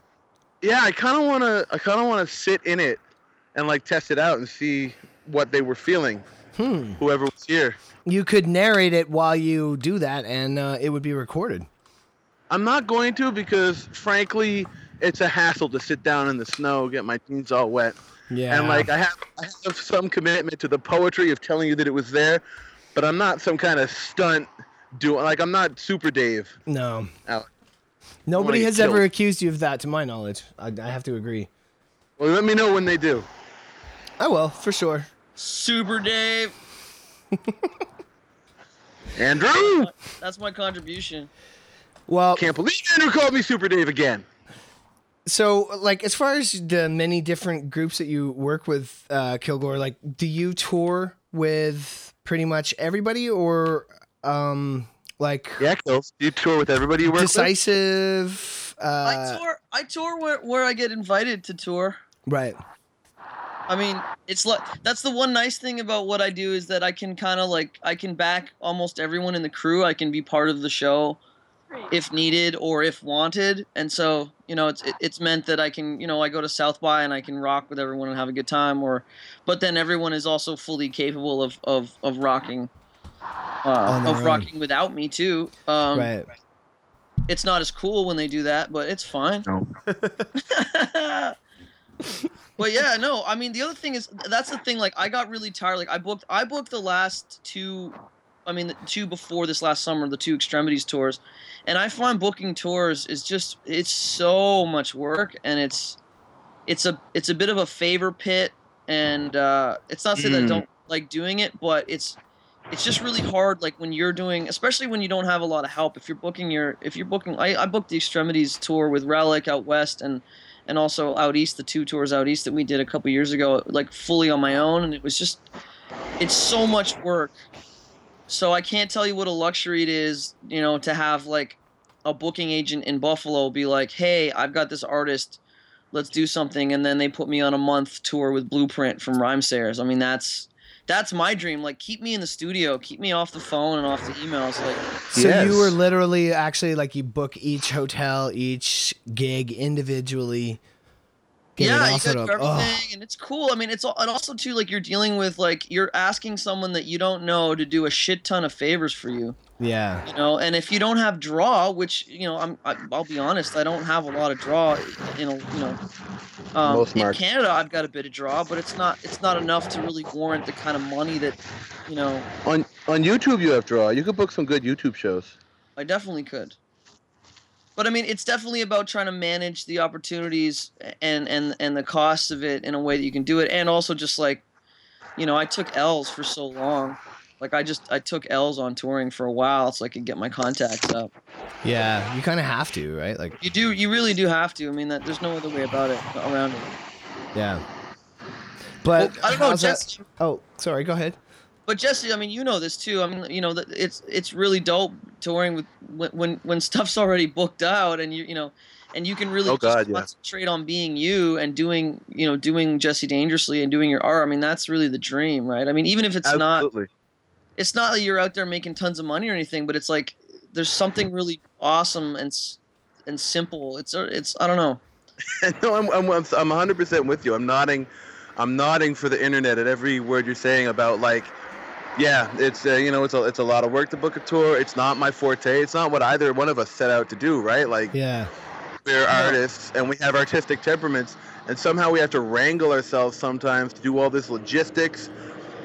[SPEAKER 5] Yeah, I kind of want to I kind of want to sit in it and like test it out and see what they were feeling.
[SPEAKER 2] Hmm.
[SPEAKER 5] Whoever was here.
[SPEAKER 2] You could narrate it while you do that, and uh, it would be recorded.
[SPEAKER 5] I'm not going to because frankly, it's a hassle to sit down in the snow, get my jeans all wet.
[SPEAKER 2] Yeah.
[SPEAKER 5] And like I have, I have some commitment to the poetry of telling you that it was there, but I'm not some kind of stunt doing. Like I'm not Super Dave.
[SPEAKER 2] no.
[SPEAKER 5] Out.
[SPEAKER 2] Nobody
[SPEAKER 5] get
[SPEAKER 2] has ever accused you of that, to my knowledge. I, I have to agree.
[SPEAKER 5] Well, let me know when they do.
[SPEAKER 2] I will, for sure.
[SPEAKER 4] Super Dave.
[SPEAKER 5] Andrew!
[SPEAKER 4] That's my contribution.
[SPEAKER 2] Well,
[SPEAKER 5] Can't believe Andrew called me Super Dave again.
[SPEAKER 2] so like as far as the many different groups that you work with, uh, Kilgore, like do you tour with pretty much everybody or um like
[SPEAKER 5] Yeah, Kills. You tour with everybody you work with?
[SPEAKER 2] decisive?
[SPEAKER 4] I
[SPEAKER 2] Uh,
[SPEAKER 4] tour. I tour where, where I get invited to tour.
[SPEAKER 2] right.
[SPEAKER 4] I mean, it's like that's the one nice thing about what I do is that I can kind of like I can back almost everyone in the crew. I can be part of the show if needed or if wanted, and so you know it's it, it's meant that I can you know I go to South by and I can rock with everyone and have a good time. Or, but then everyone is also fully capable of of of rocking. Uh, of
[SPEAKER 2] own.
[SPEAKER 4] rocking without me too. Um,
[SPEAKER 2] right.
[SPEAKER 4] It's not as cool when they do that, but it's fine.
[SPEAKER 5] No.
[SPEAKER 4] but yeah, no, I mean the other thing is that's the thing. Like I got really tired. Like I booked, I booked the last two, I mean the two before this last summer, the two extremities tours, and I find booking tours is just it's so much work, and it's it's a it's a bit of a favor pit, and uh, it's not to say that I
[SPEAKER 5] Mm.
[SPEAKER 4] don't like doing it, but it's it's just really hard like when you're doing especially when you don't have a lot of help if you're booking your if you're booking i, I booked the extremities tour with relic out west and and also out east the two tours out east that we did a couple years ago like fully on my own and it was just it's so much work so i can't tell you what a luxury it is you know to have like a booking agent in buffalo be like hey i've got this artist. Let's do something. And then they put me on a month tour with blueprint from rhymesayers. I mean that's that's my dream. Like keep me in the studio. Keep me off the phone and off the emails. Like
[SPEAKER 2] So
[SPEAKER 5] Yes.
[SPEAKER 2] you were literally actually like you book each hotel, each gig individually. Get it
[SPEAKER 4] yeah, you
[SPEAKER 2] set
[SPEAKER 4] got
[SPEAKER 2] up. Oh,
[SPEAKER 4] everything, and it's cool. I mean, it's al- and also too like you're dealing with like you're asking someone that you don't know to do a shit ton of favors for you,
[SPEAKER 2] yeah.
[SPEAKER 4] you know. And if you don't have draw, which you know, I'm I, I'll be honest, I don't have a lot of draw. You know, you know. Um,
[SPEAKER 5] Most
[SPEAKER 4] in. Canada, I've got a bit of draw, but it's not it's not enough to really warrant the kind of money that, you know,
[SPEAKER 5] On on YouTube, you have draw. You could book some good YouTube shows.
[SPEAKER 4] I definitely could. But I mean, it's definitely about trying to manage the opportunities and and and the costs of it in a way that you can do it, and also just like, you know, I took L's for so long. Like I just I took L's on touring for a while so I could get my contacts up.
[SPEAKER 2] Yeah, you kind of have to, right? Like,
[SPEAKER 4] You do you really do have to. I mean that there's no other way about it around it.
[SPEAKER 2] yeah. But
[SPEAKER 4] Well, I don't know,
[SPEAKER 2] that- Oh, sorry. Go ahead.
[SPEAKER 4] But Jesse, I mean, you know this too. I mean, you know that it's it's really dope touring with when when, when stuff's already booked out and you you know, and you can really
[SPEAKER 5] Oh,
[SPEAKER 4] just
[SPEAKER 5] God, yeah.
[SPEAKER 4] concentrate on being you and doing you know doing Jesse dangerously and doing your art. I mean, that's really the dream, right? I mean, even if it's not it's not that you're out there making tons of money or anything, but it's like there's something really awesome and and simple. It's uh, it's I don't know.
[SPEAKER 5] no, I'm, I'm, I'm, I'm 100% with you. I'm nodding, I'm nodding for the internet at every word you're saying about like, yeah, it's uh, you know, it's a, it's a lot of work to book a tour. It's not my forte. It's not what either one of us set out to do, right? Like,
[SPEAKER 2] Yeah.
[SPEAKER 5] we're artists and we have artistic temperaments, and somehow we have to wrangle ourselves sometimes to do all this logistics.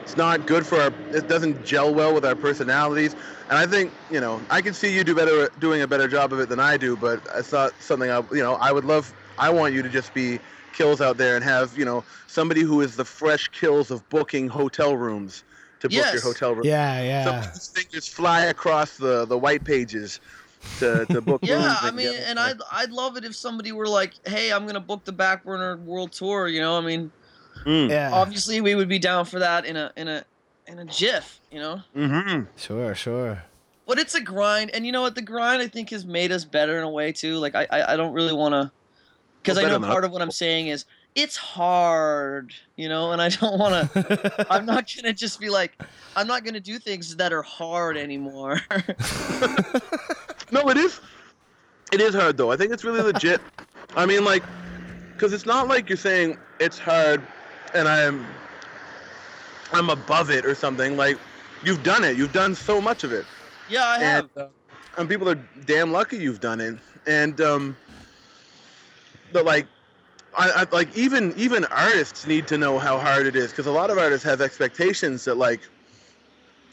[SPEAKER 5] It's not good for our. It doesn't gel well with our personalities. And I think you know I can see you do better, doing a better job of it than I do. But it's not something I. You know I would love. I want you to just be kills out there and have you know somebody who is the fresh kills of booking hotel rooms to book your
[SPEAKER 4] Yes.
[SPEAKER 5] hotel room.
[SPEAKER 2] Yeah, yeah.
[SPEAKER 5] Somebody whose fingers fly across the the white pages to to book.
[SPEAKER 4] Yeah, I mean,
[SPEAKER 5] get-
[SPEAKER 4] and I'd I'd love it if somebody were like, hey, I'm gonna book the Backburner world tour. You know, I mean.
[SPEAKER 5] Mm.
[SPEAKER 2] Yeah.
[SPEAKER 4] obviously we would be down for that in a in a in a jiff you know
[SPEAKER 5] Mm-hmm.
[SPEAKER 2] Sure, sure.
[SPEAKER 4] but it's a grind and you know what the grind i think has made us better in a way too like i i, I don't really want to because
[SPEAKER 5] Well,
[SPEAKER 4] i know
[SPEAKER 5] better not.
[SPEAKER 4] part of what i'm saying is it's hard you know and i don't want to i'm not gonna just be like i'm not gonna do things that are hard anymore
[SPEAKER 5] No, it is. It is hard though. I think it's really legit. I mean, like, because it's not like you're saying it's hard, and I'm, I'm above it or something. Like, you've done it. You've done so much of it,
[SPEAKER 4] yeah i have
[SPEAKER 5] and uh, and people are damn lucky you've done it. And um, but like, I, I like even even artists need to know how hard it is because a lot of artists have expectations that like,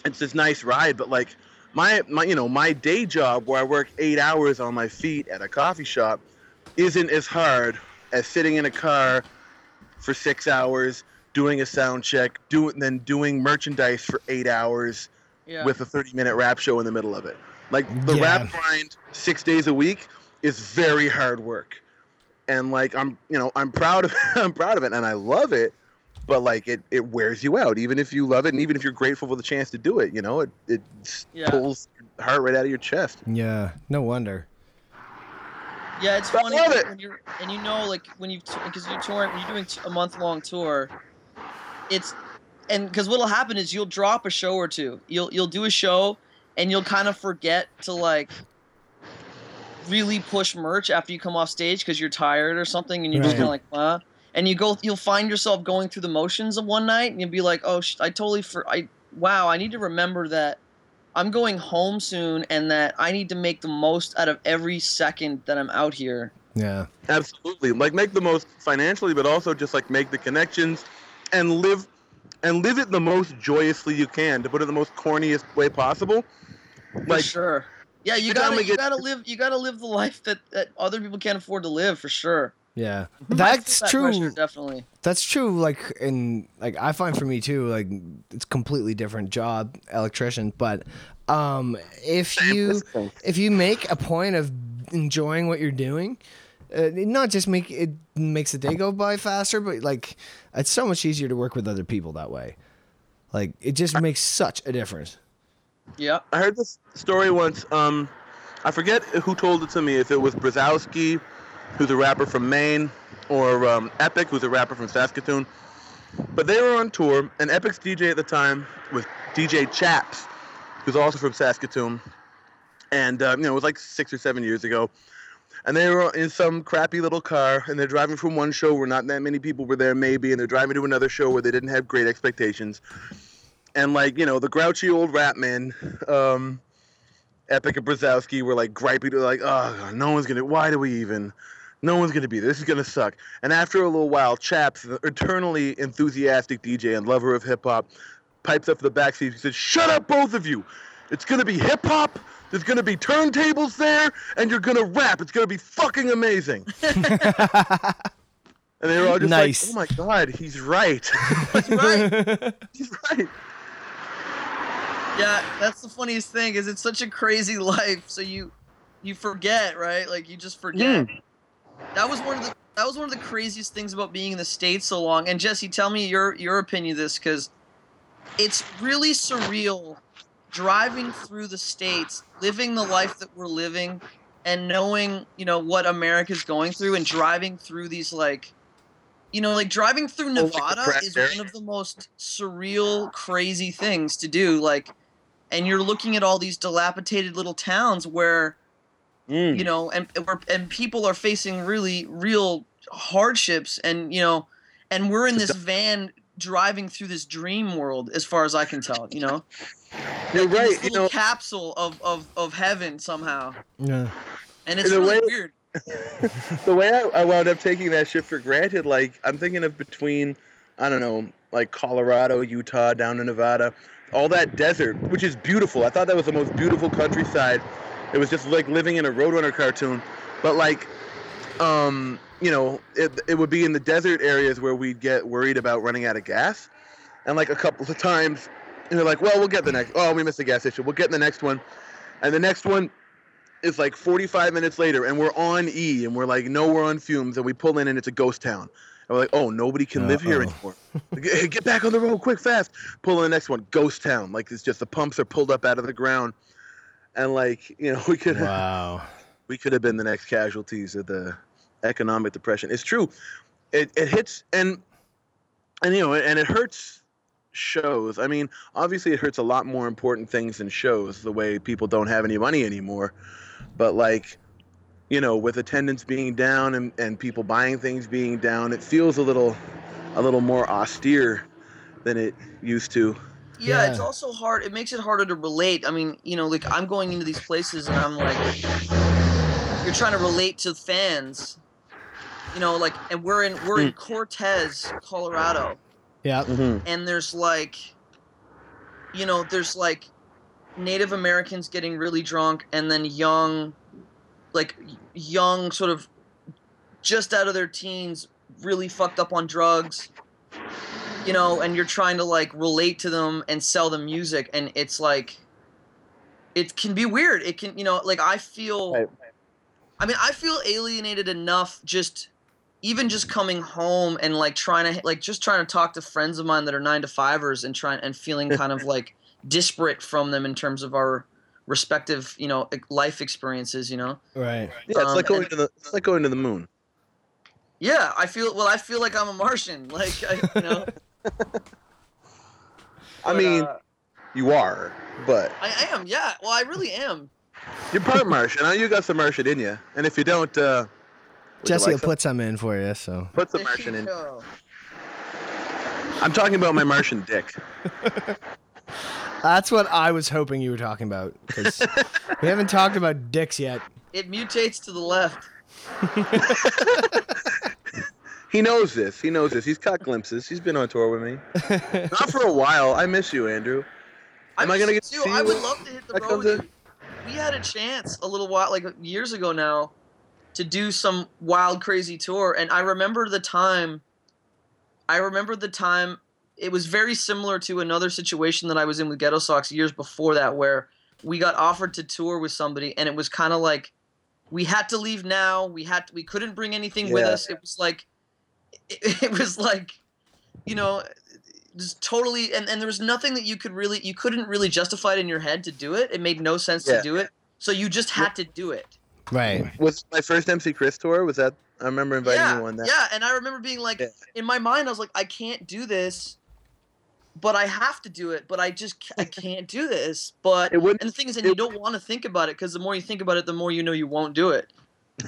[SPEAKER 5] it's this nice ride, but like my my you know my day job where I work eight hours on my feet at a coffee shop isn't as hard as sitting in a car for six hours doing a sound check, doing then doing merchandise for eight hours,
[SPEAKER 4] Yeah.
[SPEAKER 5] with a 30 minute rap show in the middle of it. Like the
[SPEAKER 2] Yeah.
[SPEAKER 5] rap grind six days a week is very hard work. And like I'm you know, I'm proud of I'm proud of it and I love it, but like it, it wears you out, even if you love it and even if you're grateful for the chance to do it, you know, it it
[SPEAKER 4] Yeah.
[SPEAKER 5] pulls your heart right out of your chest.
[SPEAKER 2] Yeah, no wonder.
[SPEAKER 4] Yeah, it's
[SPEAKER 5] I
[SPEAKER 4] funny
[SPEAKER 5] love
[SPEAKER 4] when-
[SPEAKER 5] it.
[SPEAKER 4] when you're and you know like when you because you're touring when you're doing a month long tour, it's and because what'll happen is you'll drop a show or two. You'll you'll do a show and you'll kind of forget to like really push merch after you come off stage because you're tired or something and you're just kind of like uh and you go you'll find yourself going through the motions of one night and you'll be like oh sh- I totally for I wow I need to remember that I'm going home soon and that I need to make the most out of every second that I'm out here.
[SPEAKER 2] Yeah.
[SPEAKER 5] Absolutely. Like make the most financially, but also just like make the connections and live and live it the most joyously you can, to put it the most corniest way possible.
[SPEAKER 4] For
[SPEAKER 5] Like
[SPEAKER 4] sure. Yeah, you gotta you
[SPEAKER 5] get-
[SPEAKER 4] gotta live you gotta live the life that, that other people can't afford to live for sure.
[SPEAKER 2] Yeah. That's
[SPEAKER 4] that
[SPEAKER 2] true.
[SPEAKER 4] pressure, definitely.
[SPEAKER 2] That's true. Like in like I find for me too. Like it's completely different job, electrician. But um, if you if you make a point of enjoying what you're doing, uh, not just make it makes the day go by faster, but like it's so much easier to work with other people that way. Like it just makes such a difference.
[SPEAKER 4] Yeah.
[SPEAKER 5] I heard this story once. Um, I forget who told it to me. If it was Brzowski, who's a rapper from Maine, or um, Epic, who's a rapper from Saskatoon. But they were on tour, and Epic's DJ at the time was DJ Chaps, who's also from Saskatoon. And uh, you know, it was like six or seven years ago. And they were in some crappy little car, and they're driving from one show where not that many people were there, maybe, and they're driving to another show where they didn't have great expectations. And like, you know, the grouchy old rap man, um, Epic and Brzowski were like gripey. They're like, oh, God, no one's gonna. Why do we even? No one's gonna be. there. This is gonna suck. And after a little while, Chaps, the eternally enthusiastic DJ and lover of hip hop, pipes up to the backseat. He says, "Shut up, both of you. It's gonna be hip hop. There's gonna be turntables there, and you're gonna rap. It's gonna be fucking amazing." and they were all just
[SPEAKER 2] Nice.
[SPEAKER 5] like, "Oh my God, he's right.
[SPEAKER 4] he's Right.
[SPEAKER 5] he's right."
[SPEAKER 4] Yeah, that's the funniest thing is it's such a crazy life. So you you forget, right? Like you just forget. Yeah. That was one of the that was one of the craziest things about being in the states so long. And Jesse, tell me your your opinion of this because it's really surreal driving through the states, living the life that we're living, and knowing you know what America's going through, and driving through these like. You know, like driving through
[SPEAKER 5] Oh,
[SPEAKER 4] Nevada is one of the most surreal, crazy things to do. Like, and you're looking at all these dilapidated little towns where
[SPEAKER 5] Mm.
[SPEAKER 4] you know and and people are facing really real hardships and you know and we're in this van driving through this dream world as far as i can tell you know
[SPEAKER 5] You're
[SPEAKER 4] In this
[SPEAKER 5] right. You know,
[SPEAKER 4] capsule of, of of heaven somehow
[SPEAKER 2] Yeah.
[SPEAKER 4] and it's really
[SPEAKER 5] way-
[SPEAKER 4] weird
[SPEAKER 5] the way I, I wound up taking that shit for granted, like I'm thinking of between, I don't know, like Colorado, Utah, down to Nevada, all that desert, which is beautiful. I thought that was the most beautiful countryside. It was just like living in a Roadrunner cartoon, but like, um, you know, it it would be in the desert areas where we'd get worried about running out of gas, and like a couple of times, and they're like, well, we'll get the next. Oh, we missed the gas issue. We'll get in the next one, and the next one is like 45 minutes later and we're on E and we're like, no, we're on fumes and we pull in and it's a ghost town. And we're like, oh, nobody can live here anymore. Get get back on the road quick, fast. Pull in the next one, ghost town. Like it's just the pumps are pulled up out of the ground. And like, you know, we could
[SPEAKER 2] Wow.
[SPEAKER 5] we could have been the next casualties of the economic depression. It's true. It it hits and and you know and it hurts shows. I mean, obviously it hurts a lot more important things than shows, the way people don't have any money anymore. But like, you know, with attendance being down and, and people buying things being down, it feels a little a little more austere than it used to.
[SPEAKER 4] yeah, it's also hard it makes it harder to relate. I mean you know like i'm going into these places and i'm like you're trying to relate to fans you know like and we're in we're in mm. cortez colorado.
[SPEAKER 2] Yeah. Mm-hmm.
[SPEAKER 4] and there's like you know there's like native americans getting really drunk and then young like young sort of just out of their teens really fucked up on drugs you know and you're trying to like relate to them and sell them music and it's like it can be weird. It can, you know, like I feel.
[SPEAKER 5] Right.
[SPEAKER 4] I mean, I feel alienated enough just, even just coming home and like trying to like just trying to talk to friends of mine that are nine to fivers and trying and feeling kind of like disparate from them in terms of our respective, you know, life experiences. You know.
[SPEAKER 2] Right.
[SPEAKER 5] Yeah, it's
[SPEAKER 4] Um,
[SPEAKER 5] like going
[SPEAKER 4] and-
[SPEAKER 5] to the it's like going to the moon.
[SPEAKER 4] Yeah, I feel. Well, I feel like I'm a Martian. Like, I, you know.
[SPEAKER 5] I
[SPEAKER 4] but,
[SPEAKER 5] mean,
[SPEAKER 4] uh,
[SPEAKER 5] you are, but
[SPEAKER 4] I am. Yeah. Well, I really am.
[SPEAKER 5] you're part Martian. Huh? You got some Martian in you, and if you don't, uh, would
[SPEAKER 2] Jesse
[SPEAKER 5] like
[SPEAKER 2] will
[SPEAKER 5] some?
[SPEAKER 2] put some in for you. So
[SPEAKER 5] put some
[SPEAKER 4] There
[SPEAKER 5] Martian in. I'm talking about my Martian dick.
[SPEAKER 2] that's what I was hoping you were talking about because we haven't talked about dicks yet.
[SPEAKER 4] It mutates to the left.
[SPEAKER 5] He knows this. He knows this. He's caught glimpses. He's been on tour with me. Not for a while. I miss you, Andrew. Am I
[SPEAKER 4] miss
[SPEAKER 5] gonna get
[SPEAKER 4] too.
[SPEAKER 5] to
[SPEAKER 4] I
[SPEAKER 5] you
[SPEAKER 4] would love to hit the road with
[SPEAKER 5] to-
[SPEAKER 4] you. We had a chance a little while, like years ago now, to do some wild, crazy tour, and I remember the time. I remember the time. It was very similar to another situation that I was in with Ghettosocks years before that, where we got offered to tour with somebody, and it was kind of like we had to leave now. We had to, we couldn't bring anything with us. It was like it, it was like you know just totally and, and there was nothing that you could really you couldn't really justify it in your head to do it it made no sense
[SPEAKER 5] Yeah.
[SPEAKER 4] to do it so you just had to do it
[SPEAKER 2] Right.
[SPEAKER 5] Was my first MC Chris tour? Was that? I remember inviting
[SPEAKER 4] yeah
[SPEAKER 5] you on that.
[SPEAKER 4] yeah and i remember being like
[SPEAKER 5] Yeah.
[SPEAKER 4] in my mind i was like i can't do this but i have to do it but i just i can't do this but
[SPEAKER 5] It
[SPEAKER 4] and the thing is and you don't want to think about it because the more you think about it the more you know you won't do it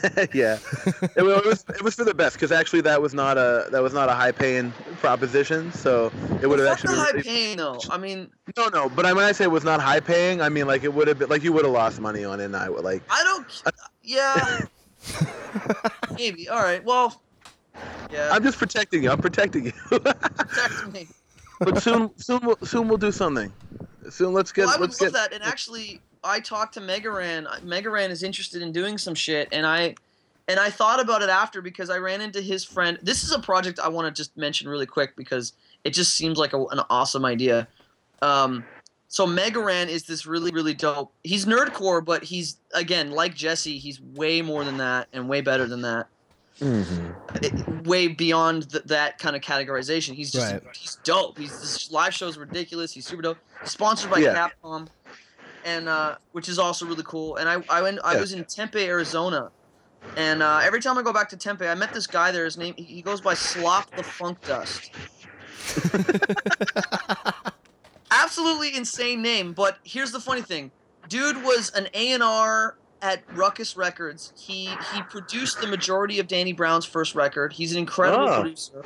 [SPEAKER 5] yeah, it, it was it was for the best because actually that was not a that was not a high paying proposition. So it would have actually been
[SPEAKER 4] high
[SPEAKER 5] really-
[SPEAKER 4] paying though i mean
[SPEAKER 5] no no. But I, when I say it was not high paying, I mean like it would have been like you would have lost money on it. And I would like
[SPEAKER 4] i don't yeah maybe all right well yeah
[SPEAKER 5] I'm just protecting you. I'm protecting you.
[SPEAKER 4] protect me
[SPEAKER 5] but soon soon we'll, soon we'll do something. Soon let's get
[SPEAKER 4] well, I would love
[SPEAKER 5] get
[SPEAKER 4] that. And actually, I talked to Mega Ran. Megaran is interested in doing some shit, and I and I thought about it after because I ran into his friend. This is a project I want to just mention really quick because it just seems like a, an awesome idea. Um, so Mega Ran is this really really dope. He's nerdcore, but he's again like Jesse. He's way more than that and way better than that. It- way beyond th- that kind of categorization. He's just
[SPEAKER 2] Right.
[SPEAKER 4] he's dope. He's this live show is ridiculous. He's super dope. He's sponsored by
[SPEAKER 5] Yeah.
[SPEAKER 4] Capcom, and uh, which is also really cool. And I I went I
[SPEAKER 5] Yeah.
[SPEAKER 4] was in Tempe, Arizona, and uh, every time I go back to Tempe, I met this guy there. His name he goes by Slop the Funk Dust. Absolutely insane name, but here's the funny thing. Dude was an A&R at Ruckus Records. He he produced the majority of Danny Brown's first record. He's an incredible
[SPEAKER 5] Oh.
[SPEAKER 4] producer.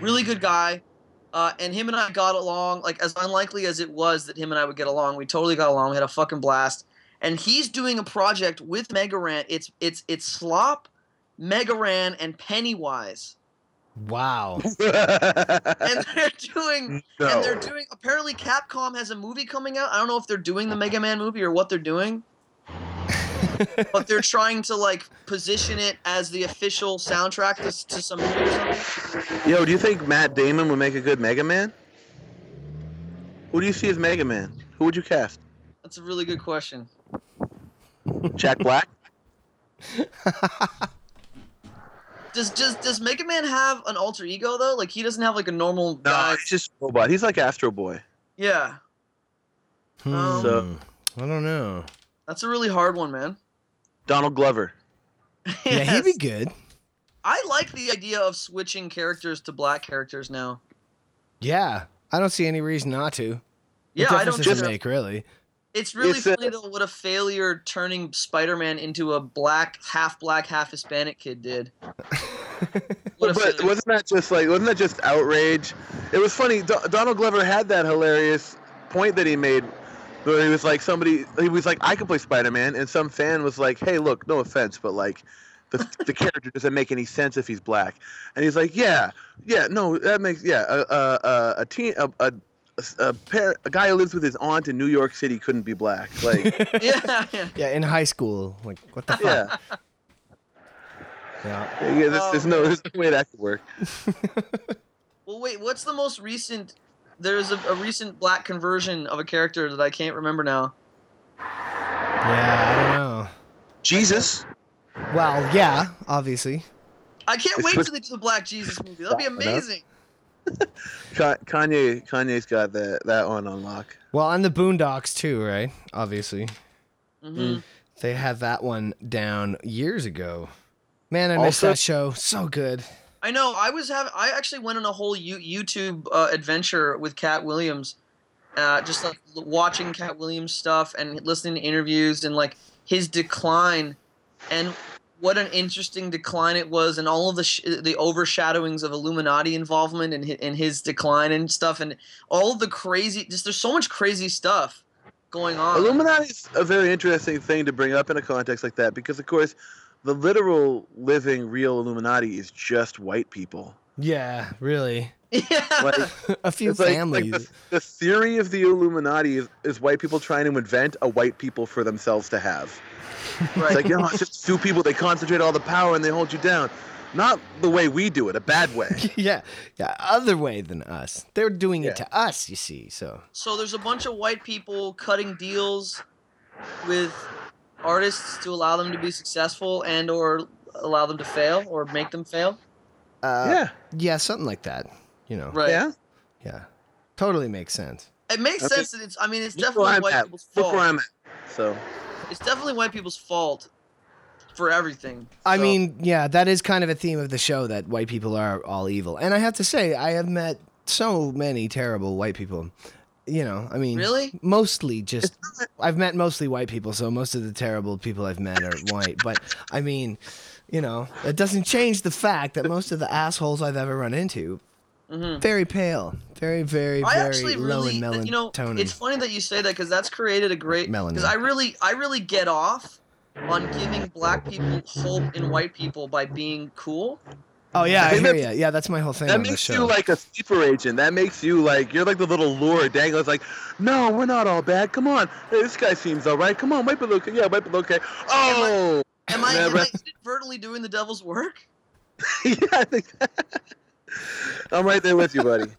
[SPEAKER 4] Really good guy. Uh, and him and I got along like as unlikely as it was that him and I would get along. We totally got along. We had a fucking blast. And he's doing a project with Mega Ran. It's it's it's Slop, Mega Ran, and Pennywise.
[SPEAKER 2] Wow.
[SPEAKER 4] And they're doing
[SPEAKER 5] No.
[SPEAKER 4] and they're doing apparently Capcom has a movie coming out. I don't know if they're doing the Mega Man movie or what they're doing. but they're trying to like position it as the official soundtrack to, to some movie or something.
[SPEAKER 5] Yo, do you think Matt Damon would make a good Mega Man? Who do you see as Mega Man? Who would you cast?
[SPEAKER 4] That's a really good question.
[SPEAKER 5] Jack Black?
[SPEAKER 4] Does does does Mega Man have an alter ego though? Like he doesn't have like a normal
[SPEAKER 5] No,
[SPEAKER 4] guy.
[SPEAKER 5] he's just robot. He's like Astro Boy.
[SPEAKER 4] Yeah,
[SPEAKER 2] Hmm.
[SPEAKER 5] So-
[SPEAKER 2] I don't know.
[SPEAKER 4] That's a really hard one, man.
[SPEAKER 5] Donald Glover.
[SPEAKER 2] Yeah, he'd be good.
[SPEAKER 4] I like the idea of switching characters to black characters now.
[SPEAKER 2] Yeah, I don't see any reason not to.
[SPEAKER 4] Yeah,
[SPEAKER 2] what
[SPEAKER 4] I don't just
[SPEAKER 2] make really?
[SPEAKER 4] It's really
[SPEAKER 5] It's, uh,
[SPEAKER 4] funny though what a failure turning Spider-Man into a black, half black, half Hispanic kid did.
[SPEAKER 5] But
[SPEAKER 4] failure.
[SPEAKER 5] wasn't that just like wasn't that just outrage? It was funny. Do- Donald Glover had that hilarious point that he made, where he was like somebody. He was like, "I can play Spider-Man," and some fan was like, "Hey, look, no offense, but like." The, the character doesn't make any sense if he's black, and he's like, yeah, yeah, no, that makes yeah. A a a, a teen a, a a, pair, a guy who lives with his aunt in New York City couldn't be black. Like,
[SPEAKER 4] yeah, yeah.
[SPEAKER 2] Yeah, in high school, like what the fuck?
[SPEAKER 5] yeah,
[SPEAKER 2] Yeah.
[SPEAKER 5] yeah there's, there's no there's no way that could work.
[SPEAKER 4] Well, wait, what's the most recent? There's a, a recent black conversion of a character that I can't remember now.
[SPEAKER 2] Yeah, I don't know.
[SPEAKER 5] Jesus.
[SPEAKER 2] Well, yeah, obviously.
[SPEAKER 4] I can't
[SPEAKER 5] It's
[SPEAKER 4] wait
[SPEAKER 5] with-
[SPEAKER 4] till they do the Black Jesus movie. That'll be amazing.
[SPEAKER 5] Kanye Kanye's got that that one on lock.
[SPEAKER 2] Well, on the Boondocks too, right? Obviously,
[SPEAKER 4] hmm
[SPEAKER 2] they had that one down years ago. Man, I missed
[SPEAKER 5] Also-
[SPEAKER 2] that show. So good.
[SPEAKER 4] I know. I was having. I actually went on a whole you, YouTube uh, adventure with Katt Williams, uh, just like watching Katt Williams stuff and listening to interviews and like his decline, and what an interesting decline it was, and all of the sh- the overshadowings of Illuminati involvement and his, and his decline and stuff, and all the crazy. Just there's so much crazy stuff going on.
[SPEAKER 5] Illuminati is a very interesting thing to bring up in a context like that because, of course, the literal living real Illuminati is just white people.
[SPEAKER 2] Yeah, really.
[SPEAKER 4] yeah.
[SPEAKER 5] Like,
[SPEAKER 2] a few
[SPEAKER 5] it's like, like
[SPEAKER 2] families.
[SPEAKER 5] the, the theory of the Illuminati is, is white people trying to invent a white people for themselves to have. It's like, you know, it's just two people, they concentrate all the power and they hold you down. Not the way we do it, a bad way.
[SPEAKER 2] yeah, yeah. Other way than us. They're doing
[SPEAKER 5] Yeah.
[SPEAKER 2] it to us. You see. So
[SPEAKER 4] so there's a bunch of white people cutting deals with artists to allow them to be successful and or allow them to fail or make them fail
[SPEAKER 2] uh,
[SPEAKER 5] yeah.
[SPEAKER 2] yeah, something like that. You know.
[SPEAKER 4] right
[SPEAKER 5] Yeah.
[SPEAKER 2] Yeah. Totally makes sense.
[SPEAKER 4] it makes
[SPEAKER 5] Okay.
[SPEAKER 4] sense that it's i mean it's
[SPEAKER 5] Look
[SPEAKER 4] definitely white
[SPEAKER 5] at.
[SPEAKER 4] people's
[SPEAKER 5] Look
[SPEAKER 4] fault
[SPEAKER 5] where I'm at. So,
[SPEAKER 4] it's definitely white people's fault for everything
[SPEAKER 2] I
[SPEAKER 4] So-
[SPEAKER 2] mean, yeah, that is kind of a theme of the show that white people are all evil. And I have to say, I have met so many terrible white people. You know, I mean,
[SPEAKER 4] Really?
[SPEAKER 2] Mostly just, I've met mostly white people, so most of the terrible people I've met are white. But I mean, you know, it doesn't change the fact that most of the assholes I've ever run into,
[SPEAKER 4] Mhm.
[SPEAKER 2] very pale, very, very,
[SPEAKER 4] I
[SPEAKER 2] very low
[SPEAKER 4] really,
[SPEAKER 2] in
[SPEAKER 4] you know,
[SPEAKER 2] melatonin.
[SPEAKER 4] it's funny that you say that because that's created a great.
[SPEAKER 2] Melanin.
[SPEAKER 4] Because I really, I really get off on giving black people hope in white people by being cool.
[SPEAKER 2] Oh yeah,
[SPEAKER 5] I
[SPEAKER 2] I hear
[SPEAKER 5] that's-
[SPEAKER 2] you. Yeah, that's my whole thing
[SPEAKER 5] that
[SPEAKER 2] on the
[SPEAKER 5] makes
[SPEAKER 2] show.
[SPEAKER 5] you like a sleeper agent. That makes you like, you're like the little lure dangles like, no, we're not all bad. Come on. Hey, this guy seems all right. Come on, wipe it okay. Yeah, wipe it okay. Oh!
[SPEAKER 4] Am I,
[SPEAKER 5] Yeah,
[SPEAKER 4] am. I inadvertently doing the devil's work?
[SPEAKER 5] yeah, I think I'm right there with you, buddy.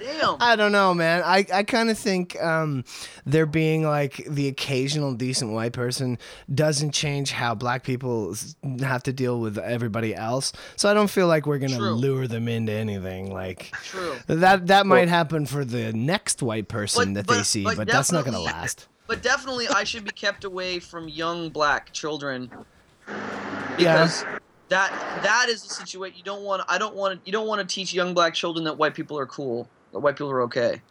[SPEAKER 4] Damn.
[SPEAKER 2] I don't know, man. I, I kind of think um, there being like the occasional decent white person doesn't change how black people have to deal with everybody else. So I don't feel like we're gonna
[SPEAKER 4] True.
[SPEAKER 2] lure them into anything. Like
[SPEAKER 4] True.
[SPEAKER 2] that that might happen for the next white person
[SPEAKER 4] But-
[SPEAKER 2] that they see,
[SPEAKER 4] but
[SPEAKER 2] but, that's not gonna last.
[SPEAKER 4] But definitely, I should be kept away from young black children
[SPEAKER 2] Yeah.
[SPEAKER 4] because that that is the situation. You don't want. I don't want. You don't want to teach young black children that white people are cool. That white people are okay.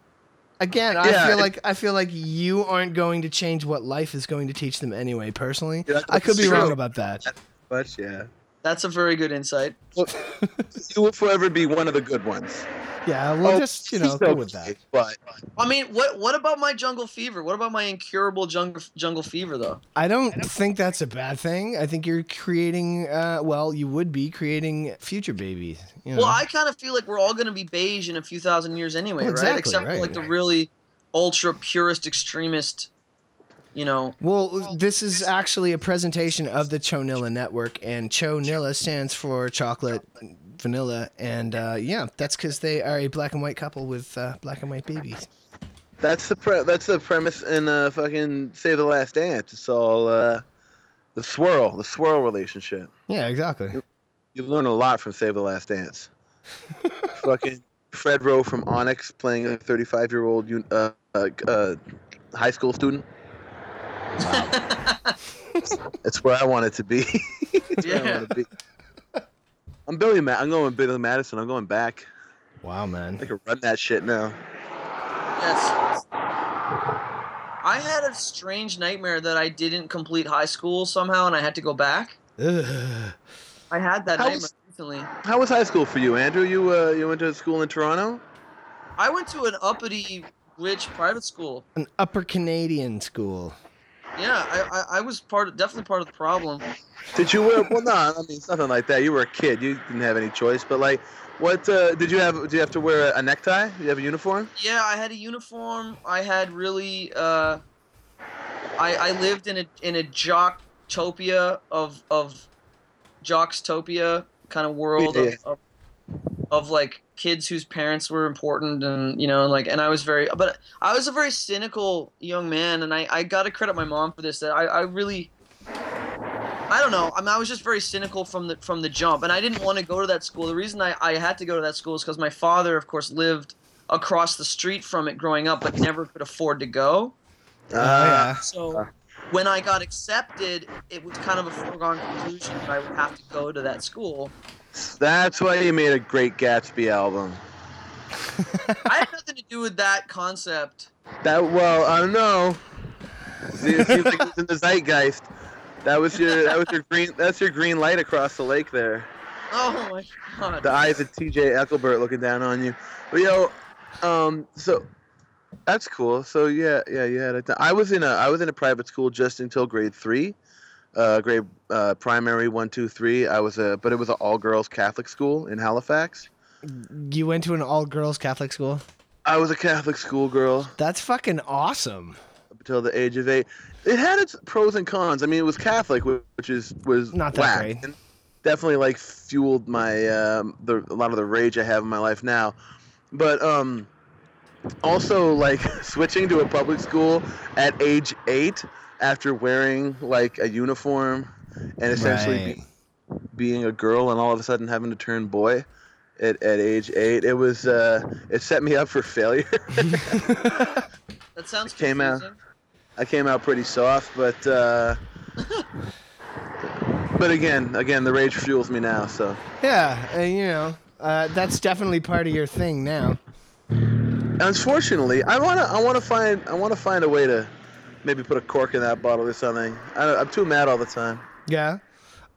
[SPEAKER 2] Again, I
[SPEAKER 5] Yeah,
[SPEAKER 2] feel
[SPEAKER 5] it-
[SPEAKER 2] like I feel like you aren't going to change what life is going to teach them anyway. Personally,
[SPEAKER 5] Yeah,
[SPEAKER 2] I could be
[SPEAKER 5] that's
[SPEAKER 2] wrong about that.
[SPEAKER 5] But yeah.
[SPEAKER 4] That's a very good insight.
[SPEAKER 5] You will forever be one of the good ones.
[SPEAKER 2] Yeah, we'll
[SPEAKER 5] Oh,
[SPEAKER 2] just you know go with that.
[SPEAKER 5] But
[SPEAKER 4] I mean, what what about my jungle fever? What about my incurable jungle jungle fever though?
[SPEAKER 2] I don't think that's a bad thing. I think you're creating, uh, well, you would be creating future babies. You know?
[SPEAKER 4] Well, I kind of feel like we're all going to be beige in a few thousand years anyway,
[SPEAKER 2] Well,
[SPEAKER 4] right?
[SPEAKER 2] exactly,
[SPEAKER 4] Except for
[SPEAKER 2] right.
[SPEAKER 4] like the really ultra purist extremist, you know.
[SPEAKER 2] Well, this is actually a presentation of the Chonilla Network, and Chonilla stands for chocolate, vanilla, and uh, yeah, that's because they are a black and white couple with uh, black and white babies.
[SPEAKER 5] that's the pre- that's the premise in uh, fucking Save the Last Dance. It's all uh, the swirl, the swirl relationship.
[SPEAKER 2] Yeah, exactly.
[SPEAKER 5] You learn a lot from Save the Last Dance. fucking Fredro from Onyx playing a 35 year old uh, uh, uh, high school student. It's where I want it to be. It's I be. I'm Billy. Ma- I'm going Billy Madison. I'm going back.
[SPEAKER 2] Wow, man.
[SPEAKER 5] I
[SPEAKER 2] man.
[SPEAKER 5] can run that shit now.
[SPEAKER 4] Yes. I had a strange nightmare that I didn't complete high school somehow, and I had to go back.
[SPEAKER 2] Ugh.
[SPEAKER 4] I had that
[SPEAKER 5] How
[SPEAKER 4] nightmare
[SPEAKER 5] was-
[SPEAKER 4] recently.
[SPEAKER 5] How was high school for you, Andrew? You uh, you went to school in Toronto.
[SPEAKER 4] I went to an uppity, rich private school.
[SPEAKER 2] An upper Canadian school.
[SPEAKER 4] Yeah, I, I, I was part of, definitely part of the problem.
[SPEAKER 5] Did you wear? Well, no, I mean it's nothing like that. You were a kid. You didn't have any choice. But like, what uh, did you have? Do you have to wear a necktie? Did you have a uniform?
[SPEAKER 4] Yeah, I had a uniform. I had really. Uh, I I lived in a in a jocktopia of of jockstopia kind of world
[SPEAKER 5] Yeah.
[SPEAKER 4] of, of of like kids whose parents were important and you know like and I was very but I was a very cynical young man and I I got to credit my mom for this that I I really I don't know. I mean, I was just very cynical from the from the jump, and I didn't want to go to that school. The reason I, I had to go to that school is because my father, of course, lived across the street from it growing up, but never could afford to go.
[SPEAKER 2] Oh, yeah.
[SPEAKER 4] So uh. when I got accepted, it was kind of a foregone conclusion that I would have to go to that school.
[SPEAKER 5] That's why you made a great Gatsby album.
[SPEAKER 4] I had nothing to do with that concept.
[SPEAKER 5] That well, I don't know. See, it seems like it's in the zeitgeist. That was your that was your green that's your green light across the lake there.
[SPEAKER 4] Oh my god.
[SPEAKER 5] The eyes of T.J. Eckleburg looking down on you. But yo, um, so that's cool. So yeah, yeah, you had it. I was in a I was in a private school just until grade three, uh, grade uh, primary one, two, three. I was a but it was an all girls Catholic school in Halifax.
[SPEAKER 2] You went to an all girls Catholic school?
[SPEAKER 5] I was a Catholic schoolgirl
[SPEAKER 2] That's fucking awesome.
[SPEAKER 5] up until the age of eight. It had its pros and cons. I mean, it was Catholic, which is was
[SPEAKER 2] Not that great.
[SPEAKER 5] definitely like fueled my um, the a lot of the rage I have in my life now. But um, also like switching to a public school at age eight after wearing like a uniform and essentially
[SPEAKER 2] Right.
[SPEAKER 5] be, being a girl and all of a sudden having to turn boy at, at age eight it was uh, it set me up for failure
[SPEAKER 4] That sounds
[SPEAKER 5] Came out. I came out pretty soft, but uh, but again, again, the rage fuels me now. So
[SPEAKER 2] Yeah, and you know, uh, that's definitely part of your thing now.
[SPEAKER 5] unfortunately, I wanna, I wanna find, I wanna find a way to maybe put a cork in that bottle or something. I, I'm too mad all the time.
[SPEAKER 2] Yeah,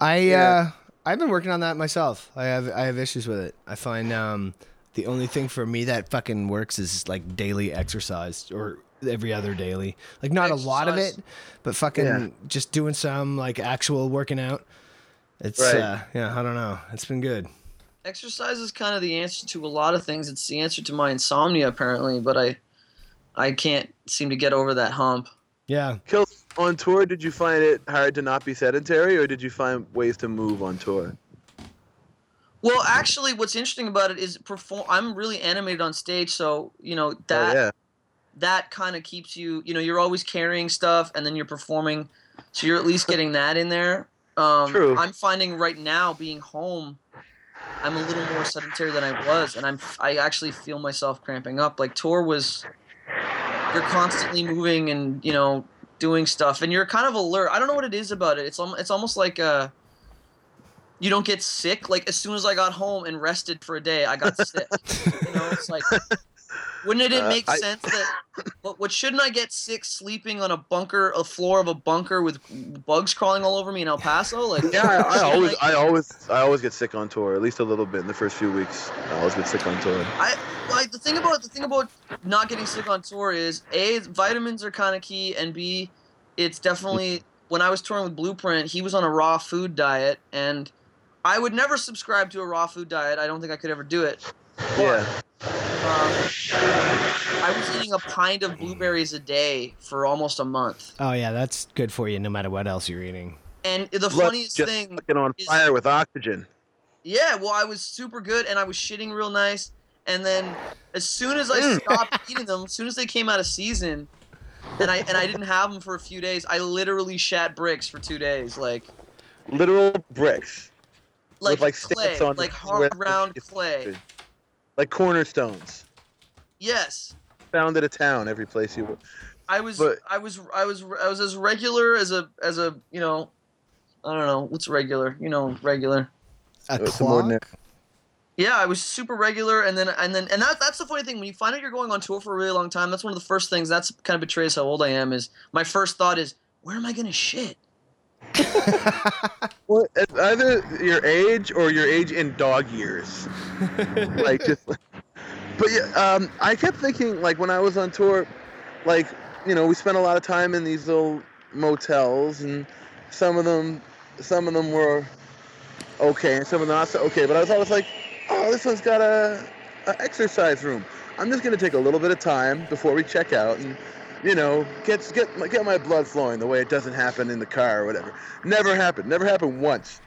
[SPEAKER 2] I
[SPEAKER 5] Yeah.
[SPEAKER 2] uh, I've been working on that myself. I have I have issues with it. I find um, the only thing for me that fucking works is like daily exercise or every other daily. Like not a lot of it, but fucking
[SPEAKER 5] Yeah.
[SPEAKER 2] just doing some like actual working out. It's
[SPEAKER 5] Right.
[SPEAKER 2] uh, yeah, I don't know. It's been good.
[SPEAKER 4] Exercise is kind of the answer to a lot of things. It's the answer to my insomnia, apparently, but I, I can't seem to get over that hump.
[SPEAKER 2] Yeah.
[SPEAKER 5] Kill on tour. Did you find it hard to not be sedentary, or did you find ways to move on tour?
[SPEAKER 4] Well, actually, what's interesting about it is perform. I'm really animated on stage, so you know that
[SPEAKER 5] oh, yeah.
[SPEAKER 4] that kind of keeps you. You know, you're always carrying stuff, and then you're performing, so you're at least getting that in there. Um,
[SPEAKER 5] True.
[SPEAKER 4] I'm finding right now, being home, I'm a little more sedentary than I was, and I'm I actually feel myself cramping up. Like tour was, you're constantly moving and you know doing stuff, and you're kind of alert. I don't know what it is about it. It's almost it's almost like uh you don't get sick. Like as soon as I got home and rested for a day, I got sick. you know, it's like wouldn't it
[SPEAKER 5] Uh,
[SPEAKER 4] make
[SPEAKER 5] I-
[SPEAKER 4] sense that what, what shouldn't I get sick sleeping on a bunker, a floor of a bunker with bugs crawling all over me in El Paso? Like
[SPEAKER 5] Yeah, I, I always, I always, I always get sick on tour. At least a little bit in the first few weeks. I always get sick on tour.
[SPEAKER 4] I like the thing about the thing about not getting sick on tour is a vitamins are kind of key, and b it's definitely when I was touring with Blueprint, he was on a raw food diet, and I would never subscribe to a raw food diet. I don't think I could ever do it.
[SPEAKER 5] Yeah.
[SPEAKER 4] Um, I was eating a pint of blueberries a day for almost a month,
[SPEAKER 2] Oh yeah, that's good for you no matter what else you're eating.
[SPEAKER 4] and the
[SPEAKER 5] Blood
[SPEAKER 4] funniest
[SPEAKER 5] just
[SPEAKER 4] thing
[SPEAKER 5] fucking on
[SPEAKER 4] is-
[SPEAKER 5] fire with oxygen.
[SPEAKER 4] Yeah, well, I was super good and I was shitting real nice. And then as soon as I
[SPEAKER 5] Mm.
[SPEAKER 4] stopped eating them, as soon as they came out of season, and I and I didn't have them for a few days, I literally shat bricks for two days, like
[SPEAKER 5] Literal bricks,
[SPEAKER 4] like,
[SPEAKER 5] like
[SPEAKER 4] clay,
[SPEAKER 5] on
[SPEAKER 4] like hard
[SPEAKER 5] where-
[SPEAKER 4] round clay.
[SPEAKER 5] Like cornerstones.
[SPEAKER 4] Yes,
[SPEAKER 5] Founded a town every place you.
[SPEAKER 4] I was
[SPEAKER 5] But-
[SPEAKER 4] I was I was I was as regular as a as a you know, I don't know what's regular, you know, regular.
[SPEAKER 2] A
[SPEAKER 5] It's some ordinary-
[SPEAKER 2] clock?
[SPEAKER 4] Yeah, I was super regular, and then and then and that that's the funny thing. When you find out you're going on tour for a really long time, that's one of the first things. That's kind of betrays how old I am. Is my first thought is where am I gonna shit?
[SPEAKER 5] Well, it's either your age or your age in dog years. like just. But yeah, um, I kept thinking like when I was on tour, like you know we spent a lot of time in these little motels, and some of them, some of them were okay, and some of them not so okay. But I was always like, oh, this one's got a, a exercise room. I'm just gonna take a little bit of time before we check out and. You know, get get my, get my blood flowing the way it doesn't happen in the car or whatever. Never happened. Never happened once.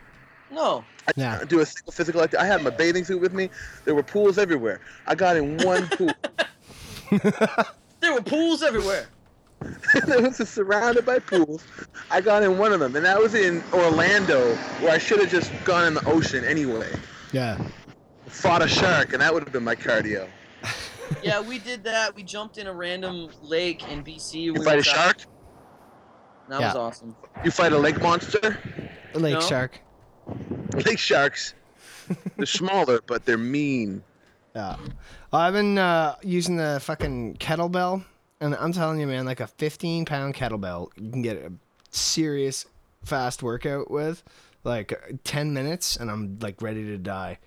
[SPEAKER 4] No.
[SPEAKER 2] I yeah.
[SPEAKER 5] do a single physical activity. I had my bathing suit with me. There were pools everywhere. I got in one pool.
[SPEAKER 4] There were pools everywhere.
[SPEAKER 5] it was just surrounded by pools. I got in one of them, and that was in Orlando, where I should have just gone in the ocean anyway.
[SPEAKER 2] Yeah.
[SPEAKER 5] Fought a shark, and that would have been my cardio.
[SPEAKER 4] Yeah, we did that. We jumped in a random lake in BC.
[SPEAKER 5] You
[SPEAKER 4] We
[SPEAKER 5] fight a
[SPEAKER 4] out-
[SPEAKER 5] shark?
[SPEAKER 4] That
[SPEAKER 2] Yeah.
[SPEAKER 4] was awesome.
[SPEAKER 5] You fight a lake monster?
[SPEAKER 2] A lake
[SPEAKER 4] No.
[SPEAKER 2] shark.
[SPEAKER 5] Lake sharks. They're smaller, but they're mean.
[SPEAKER 2] Yeah. Well, I've been uh, using the fucking kettlebell, and I'm telling you, man, like a 15 pound kettlebell, you can get a serious fast workout with, like uh, 10 minutes, and I'm like ready to die.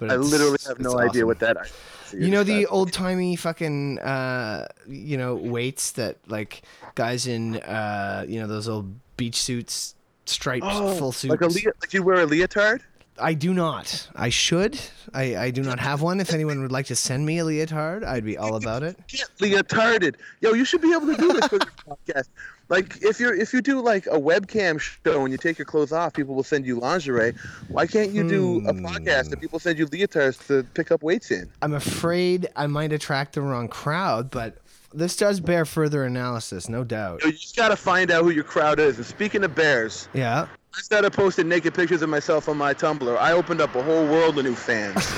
[SPEAKER 2] But
[SPEAKER 5] I literally have no idea what that is. So you're
[SPEAKER 2] know the old timey fucking uh, you know weights that like guys in uh, you know those old beach suits, striped full suits.
[SPEAKER 5] Oh, like a lea- like you wear a leotard?
[SPEAKER 2] I do not. I should. I, I do not have one. If anyone would like to send me a leotard, I'd be all about it.
[SPEAKER 5] Get leotarded. Yo, you should be able to do this for your podcast. Like if you're if you do like a webcam show and you take your clothes off, people will send you lingerie. Why can't you do a hmm. podcast and people send you leotards to pick up weights in?
[SPEAKER 2] I'm afraid I might attract the wrong crowd, but this does bear further analysis, no doubt.
[SPEAKER 5] Yo, you just gotta find out who your crowd is. And speaking of bears,
[SPEAKER 2] Yeah.
[SPEAKER 5] instead of posting naked pictures of myself on my Tumblr, I opened up a whole world of new fans.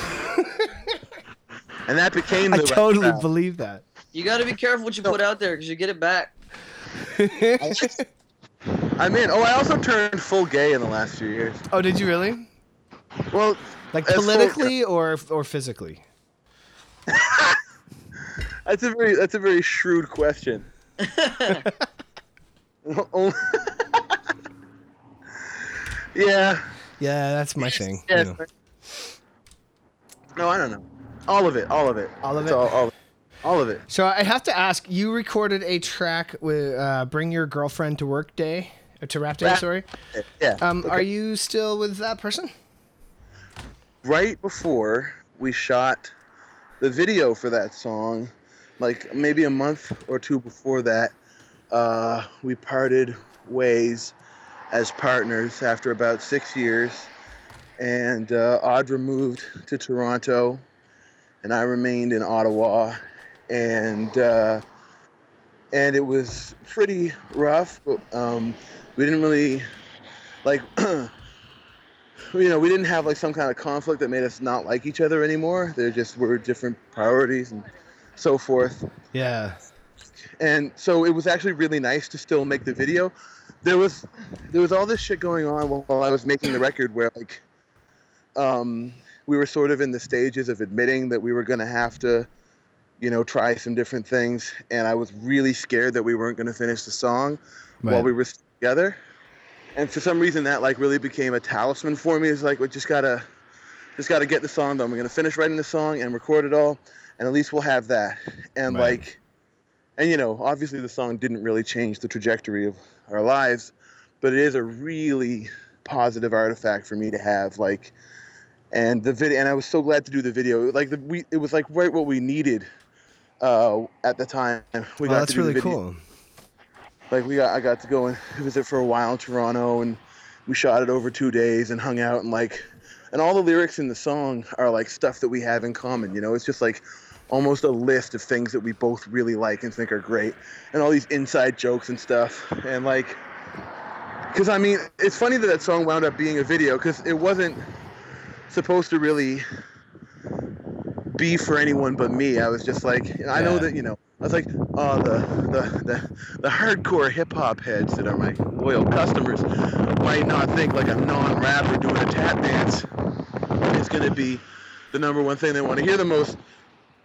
[SPEAKER 5] and that became the
[SPEAKER 2] I
[SPEAKER 5] right
[SPEAKER 2] totally
[SPEAKER 5] crowd.
[SPEAKER 2] believe that.
[SPEAKER 4] You got to be careful what you put out there because you get it back.
[SPEAKER 5] I'm in. Oh, I also turned full gay in the last few years.
[SPEAKER 2] Oh, did you really?
[SPEAKER 5] Well,
[SPEAKER 2] Like
[SPEAKER 5] as full-
[SPEAKER 2] politically or or physically?
[SPEAKER 5] That's a very that's a very shrewd question. Yeah.
[SPEAKER 2] Yeah, that's my thing. You know.
[SPEAKER 5] No, I don't know. All of it. All of it.
[SPEAKER 2] All of
[SPEAKER 5] It's
[SPEAKER 2] it?
[SPEAKER 5] All, all, all of it.
[SPEAKER 2] So I have to ask, you recorded a track with uh, "Bring Your Girlfriend to Work Day" uh, to Rap Day.
[SPEAKER 5] Rap-
[SPEAKER 2] Sorry.
[SPEAKER 5] Yeah.
[SPEAKER 2] Um,
[SPEAKER 5] okay.
[SPEAKER 2] are you still with that person?
[SPEAKER 5] right before we shot the video for that song, like maybe a month or two before that, uh, we parted ways as partners after about six years. And uh, Audra moved to Toronto, and I remained in Ottawa. And uh, and it was pretty rough, but um, we didn't really like you know, we didn't have like some kind of conflict that made us not like each other anymore. There just were different priorities and so forth.
[SPEAKER 2] Yeah.
[SPEAKER 5] And so it was actually really nice to still make the video. There was there was all this shit going on while, while I was making the record where like um we were sort of in the stages of admitting that we were going to have to you know try some different things and I was really scared that we weren't going to finish the song while we were together. And for some reason that like really became a talisman for me. It's like we just gotta just gotta get the song done. We're gonna finish writing the song and record it all, and at least we'll have that. And
[SPEAKER 2] Right.
[SPEAKER 5] like and you know, obviously the song didn't really change the trajectory of our lives, but it is a really positive artifact for me to have. Like and the video and I was so glad to do the video. Like the we it was like right what we needed uh at the time. We
[SPEAKER 2] Well,
[SPEAKER 5] got
[SPEAKER 2] that's
[SPEAKER 5] to
[SPEAKER 2] really cool.
[SPEAKER 5] like we got I got to go and visit for a while in Toronto and we shot it over two days and hung out and like and all the lyrics in the song are like stuff that we have in common you know it's just like almost a list of things that we both really like and think are great and all these inside jokes and stuff and like because I mean it's funny that that song wound up being a video because it wasn't supposed to really be for anyone but me I was just like I know that you know I was like, oh, the the the, the hardcore hip hop heads that are my loyal customers might not think like a non-rapper doing a tap dance is going to be the number one thing they want to hear the most.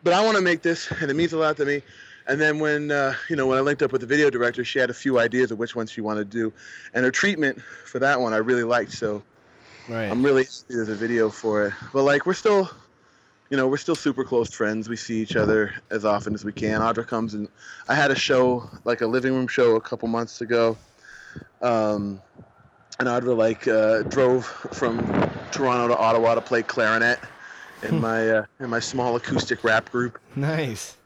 [SPEAKER 5] But I want to make this, and it means a lot to me. And then when uh, you know when I linked up with the video director, she had a few ideas of which ones she wanted to do, and her treatment for that one I really liked. So
[SPEAKER 2] Right.
[SPEAKER 5] I'm really happy there's a video for it. But like we're still, you know, we're still super close friends. We see each other as often as we can. Audra comes and I had a show, like a living room show, a couple months ago. Um, and Audra like uh, drove from Toronto to Ottawa to play clarinet in my uh, in my small acoustic rap group.
[SPEAKER 2] Nice.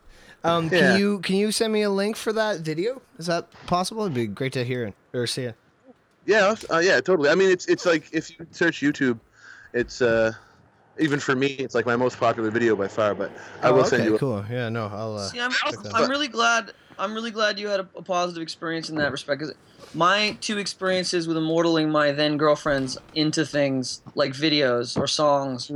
[SPEAKER 2] Um,
[SPEAKER 5] Yeah.
[SPEAKER 2] Can you can you send me a link for that video? Is that possible? It'd be great to hear it or see it.
[SPEAKER 5] Yeah, uh, yeah, totally. I mean, it's it's like if you search YouTube, it's uh, even for me, it's like my most popular video by far. But I
[SPEAKER 2] Oh,
[SPEAKER 5] will
[SPEAKER 2] okay,
[SPEAKER 5] send you. A,
[SPEAKER 2] cool. Yeah, no, I'll. Uh,
[SPEAKER 4] See, I'm, I'm really glad. I'm really glad you had a, a positive experience in that respect. Because my two experiences with immortaling my then girlfriends into things like videos or songs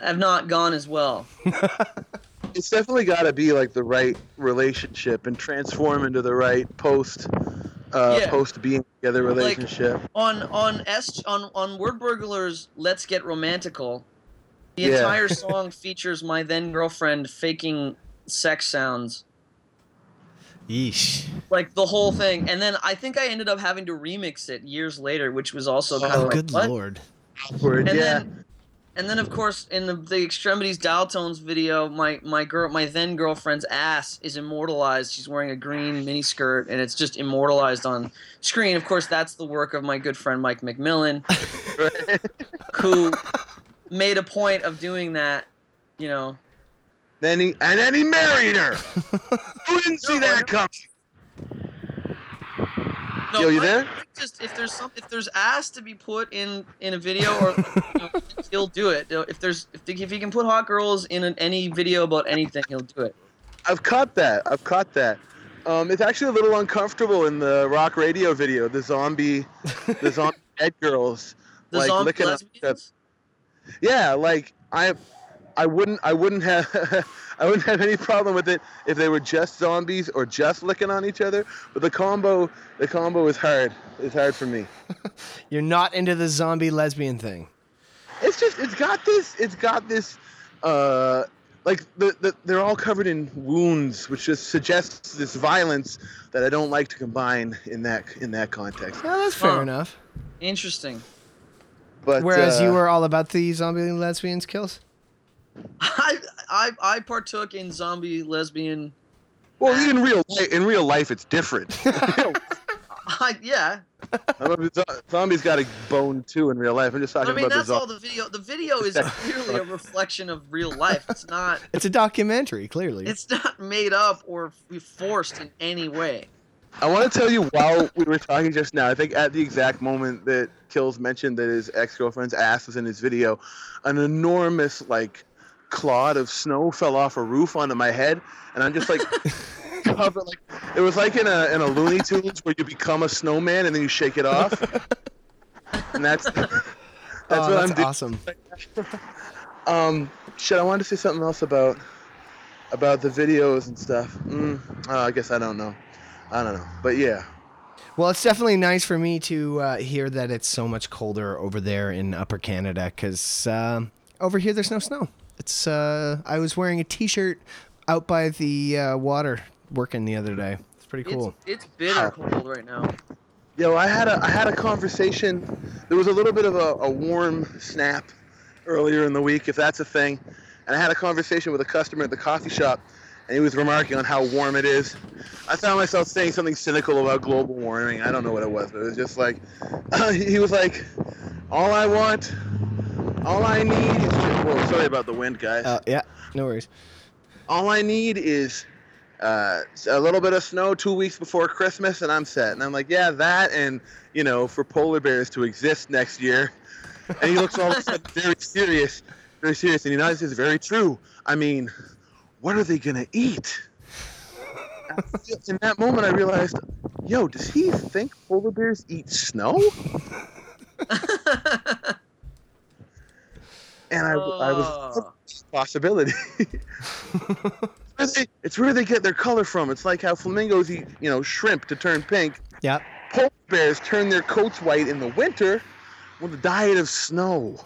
[SPEAKER 4] have not gone as well.
[SPEAKER 5] it's definitely got to be like the right relationship and transform into the right post, uh,
[SPEAKER 4] Yeah.
[SPEAKER 5] post being together relationship.
[SPEAKER 4] on on S on on Word Burglars Let's Get Romantical, the
[SPEAKER 5] Yeah.
[SPEAKER 4] entire song features my then girlfriend faking sex sounds.
[SPEAKER 2] Yeesh.
[SPEAKER 4] Like the whole thing. And then I think I ended up having to remix it years later, which was also kind
[SPEAKER 2] Oh,
[SPEAKER 4] of like
[SPEAKER 2] good
[SPEAKER 4] what?
[SPEAKER 2] lord.
[SPEAKER 5] Awkward,
[SPEAKER 4] And
[SPEAKER 5] yeah.
[SPEAKER 4] then and then of course in the, the extremities dial tones video, my my girl my then girlfriend's ass is immortalized. She's wearing a green mini skirt and it's just immortalized on screen. Of course that's the work of my good friend Mike McMillan. who made a point of doing that, you know.
[SPEAKER 5] then he and then he married her. Who didn't see that
[SPEAKER 4] I-
[SPEAKER 5] coming?
[SPEAKER 4] No,
[SPEAKER 5] Yo, you there?
[SPEAKER 4] Just if there's some if there's ass to be put in in a video or you know, he'll do it. You know, If there's if, if he can put hot girls in an, any video about anything, he'll do it.
[SPEAKER 5] I've caught that. I've caught that. Um, it's actually a little uncomfortable in the rock radio video. The zombie, the zombie dead girls,
[SPEAKER 4] The
[SPEAKER 5] like
[SPEAKER 4] zombie
[SPEAKER 5] licking up.
[SPEAKER 4] lesbians.
[SPEAKER 5] Yeah, like I, I wouldn't, I wouldn't have, I wouldn't have any problem with it if they were just zombies or just licking on each other. But the combo, the combo is hard. It's hard for me.
[SPEAKER 2] You're not into the zombie lesbian thing.
[SPEAKER 5] It's just, it's got this, it's got this, uh, like the, the they're all covered in wounds, which just suggests this violence that I don't like to combine in that in that context.
[SPEAKER 2] Well, that's fair
[SPEAKER 4] Huh.
[SPEAKER 2] enough.
[SPEAKER 4] Interesting.
[SPEAKER 5] But
[SPEAKER 2] Whereas
[SPEAKER 5] uh,
[SPEAKER 2] you were all about the zombie lesbians kills.
[SPEAKER 4] I I I partook in zombie lesbian.
[SPEAKER 5] well, in real life, in real life, it's different.
[SPEAKER 4] I, yeah,
[SPEAKER 5] I mean, zombies got a bone too in real life. I'm just talking
[SPEAKER 4] I mean
[SPEAKER 5] about the
[SPEAKER 4] that's all the video. The video is clearly a reflection of real life. It's not.
[SPEAKER 2] It's a documentary, clearly.
[SPEAKER 4] It's not made up or forced in any way.
[SPEAKER 5] I want to tell you while we were talking just now, I think at the exact moment that Kills mentioned that his ex girlfriend's ass was in his video, an enormous, like, clod of snow fell off a roof onto my head. And I'm just like, covered, like, it was like in a, in a Looney Tunes where you become a snowman and then you shake it off. And that's, that's
[SPEAKER 2] oh,
[SPEAKER 5] what
[SPEAKER 2] that's
[SPEAKER 5] I'm doing.
[SPEAKER 2] awesome.
[SPEAKER 5] Um, shit, I wanted to say something else about about the videos and stuff. Mm, oh, I guess I don't know. I don't know, but yeah.
[SPEAKER 2] Well, it's definitely nice for me to uh, hear that it's so much colder over there in Upper Canada because um over here there's no snow. It's uh, I was wearing a T-shirt out by the uh, water working the other day. It's pretty cool.
[SPEAKER 4] It's, it's bitter cold right now.
[SPEAKER 5] Yo, I had a I had a conversation. There was a little bit of a, a warm snap earlier in the week, if that's a thing. And I had a conversation with a customer at the coffee shop, and he was remarking on how warm it is. I found myself saying something cynical about global warming. I don't know what it was, but it was just like he was like, "All I want, all I need is." Whoa, sorry about the wind, guys.
[SPEAKER 2] Uh, yeah, no worries.
[SPEAKER 5] all I need is uh, a little bit of snow two weeks before Christmas, and I'm set. And I'm like, yeah, that, and you know, for polar bears to exist next year. And he looks all of a sudden very serious, very serious, and he nods. Says, "Very true. I mean, what are they gonna eat?" In that moment, I realized, yo, does he think polar bears eat snow? And I, I was
[SPEAKER 4] Oh.
[SPEAKER 5] possibility. where they- it's where they get their color from. It's like how flamingos eat, you know, shrimp to turn pink.
[SPEAKER 2] Yep.
[SPEAKER 5] Polar bears turn their coats white in the winter with a diet of snow.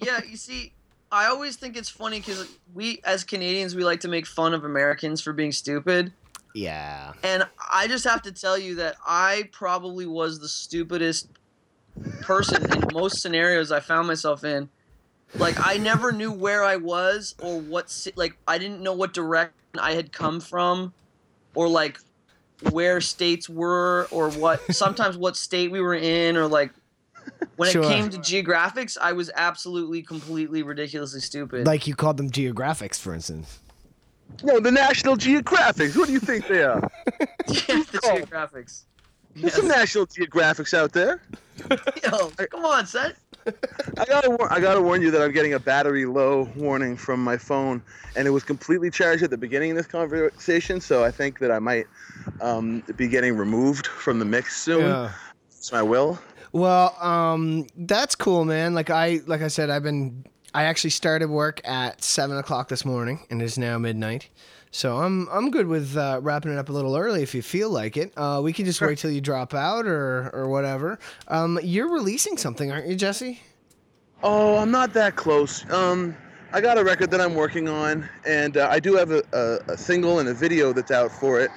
[SPEAKER 4] yeah, you see, I always think it's funny because we, as Canadians, we like to make fun of Americans for being stupid.
[SPEAKER 2] Yeah.
[SPEAKER 4] And I just have to tell you that I probably was the stupidest person in most scenarios I found myself in. Like I never knew where I was or what ci- like I didn't know what direction I had come from or like where states were or what sometimes what state we were in or like when
[SPEAKER 2] Sure.
[SPEAKER 4] it came to geographics I was absolutely completely ridiculously stupid.
[SPEAKER 2] Like you called them geographics, for instance.
[SPEAKER 5] No, the National Geographics. Who do you think they are?
[SPEAKER 4] yeah, the geographics.
[SPEAKER 5] There's some National Geographics out there.
[SPEAKER 4] Yo, come on, son.
[SPEAKER 5] I gotta, war- I gotta warn you that I'm getting a battery low warning from my phone, and it was completely charged at the beginning of this conversation. So I think that I might um, be getting removed from the mix soon.
[SPEAKER 2] Yeah.
[SPEAKER 5] So I will.
[SPEAKER 2] Well, um, that's cool, man. Like I, like I said, I've been. I actually started work at seven o'clock this morning, and it is now midnight. So I'm I'm good with uh, wrapping it up a little early if you feel like it. Uh, we can just wait till you drop out or or whatever. Um, you're releasing something, aren't you, Jesse?
[SPEAKER 5] Oh, I'm not that close. Um, I got a record that I'm working on, and uh, I do have a, a, a single and a video that's out for it.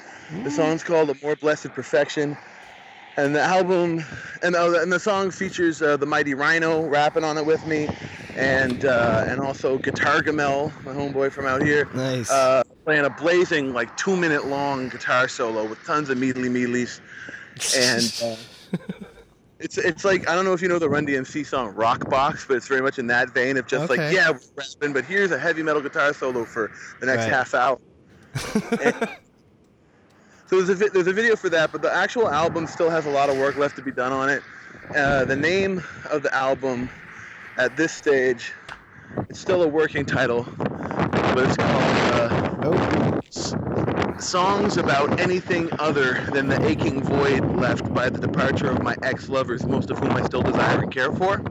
[SPEAKER 5] The song's called "A More Blessed Perfection," and the album, and uh, and the song features uh, the Mighty Rhino rapping on it with me, and uh, and also Guitar Gamel, my homeboy from out here,
[SPEAKER 2] Nice.
[SPEAKER 5] uh, playing a blazing like two minute long guitar solo with tons of meedly meedlies, and. Uh, it's it's like I don't know if you know the Run DMC song Rock Box, but it's very much in that vein of just like yeah, we're rapping, but here's a heavy metal guitar solo for the next
[SPEAKER 2] Right.
[SPEAKER 5] half hour. And- so there's a vi- there's a video for that, but the actual album still has a lot of work left to be done on it. Uh, the name of the album at this stage, it's still a working title, but it's called. Uh,
[SPEAKER 2] oh,
[SPEAKER 5] songs about anything other than the aching void left by the departure of my ex-lovers, most of whom I still desire and care for.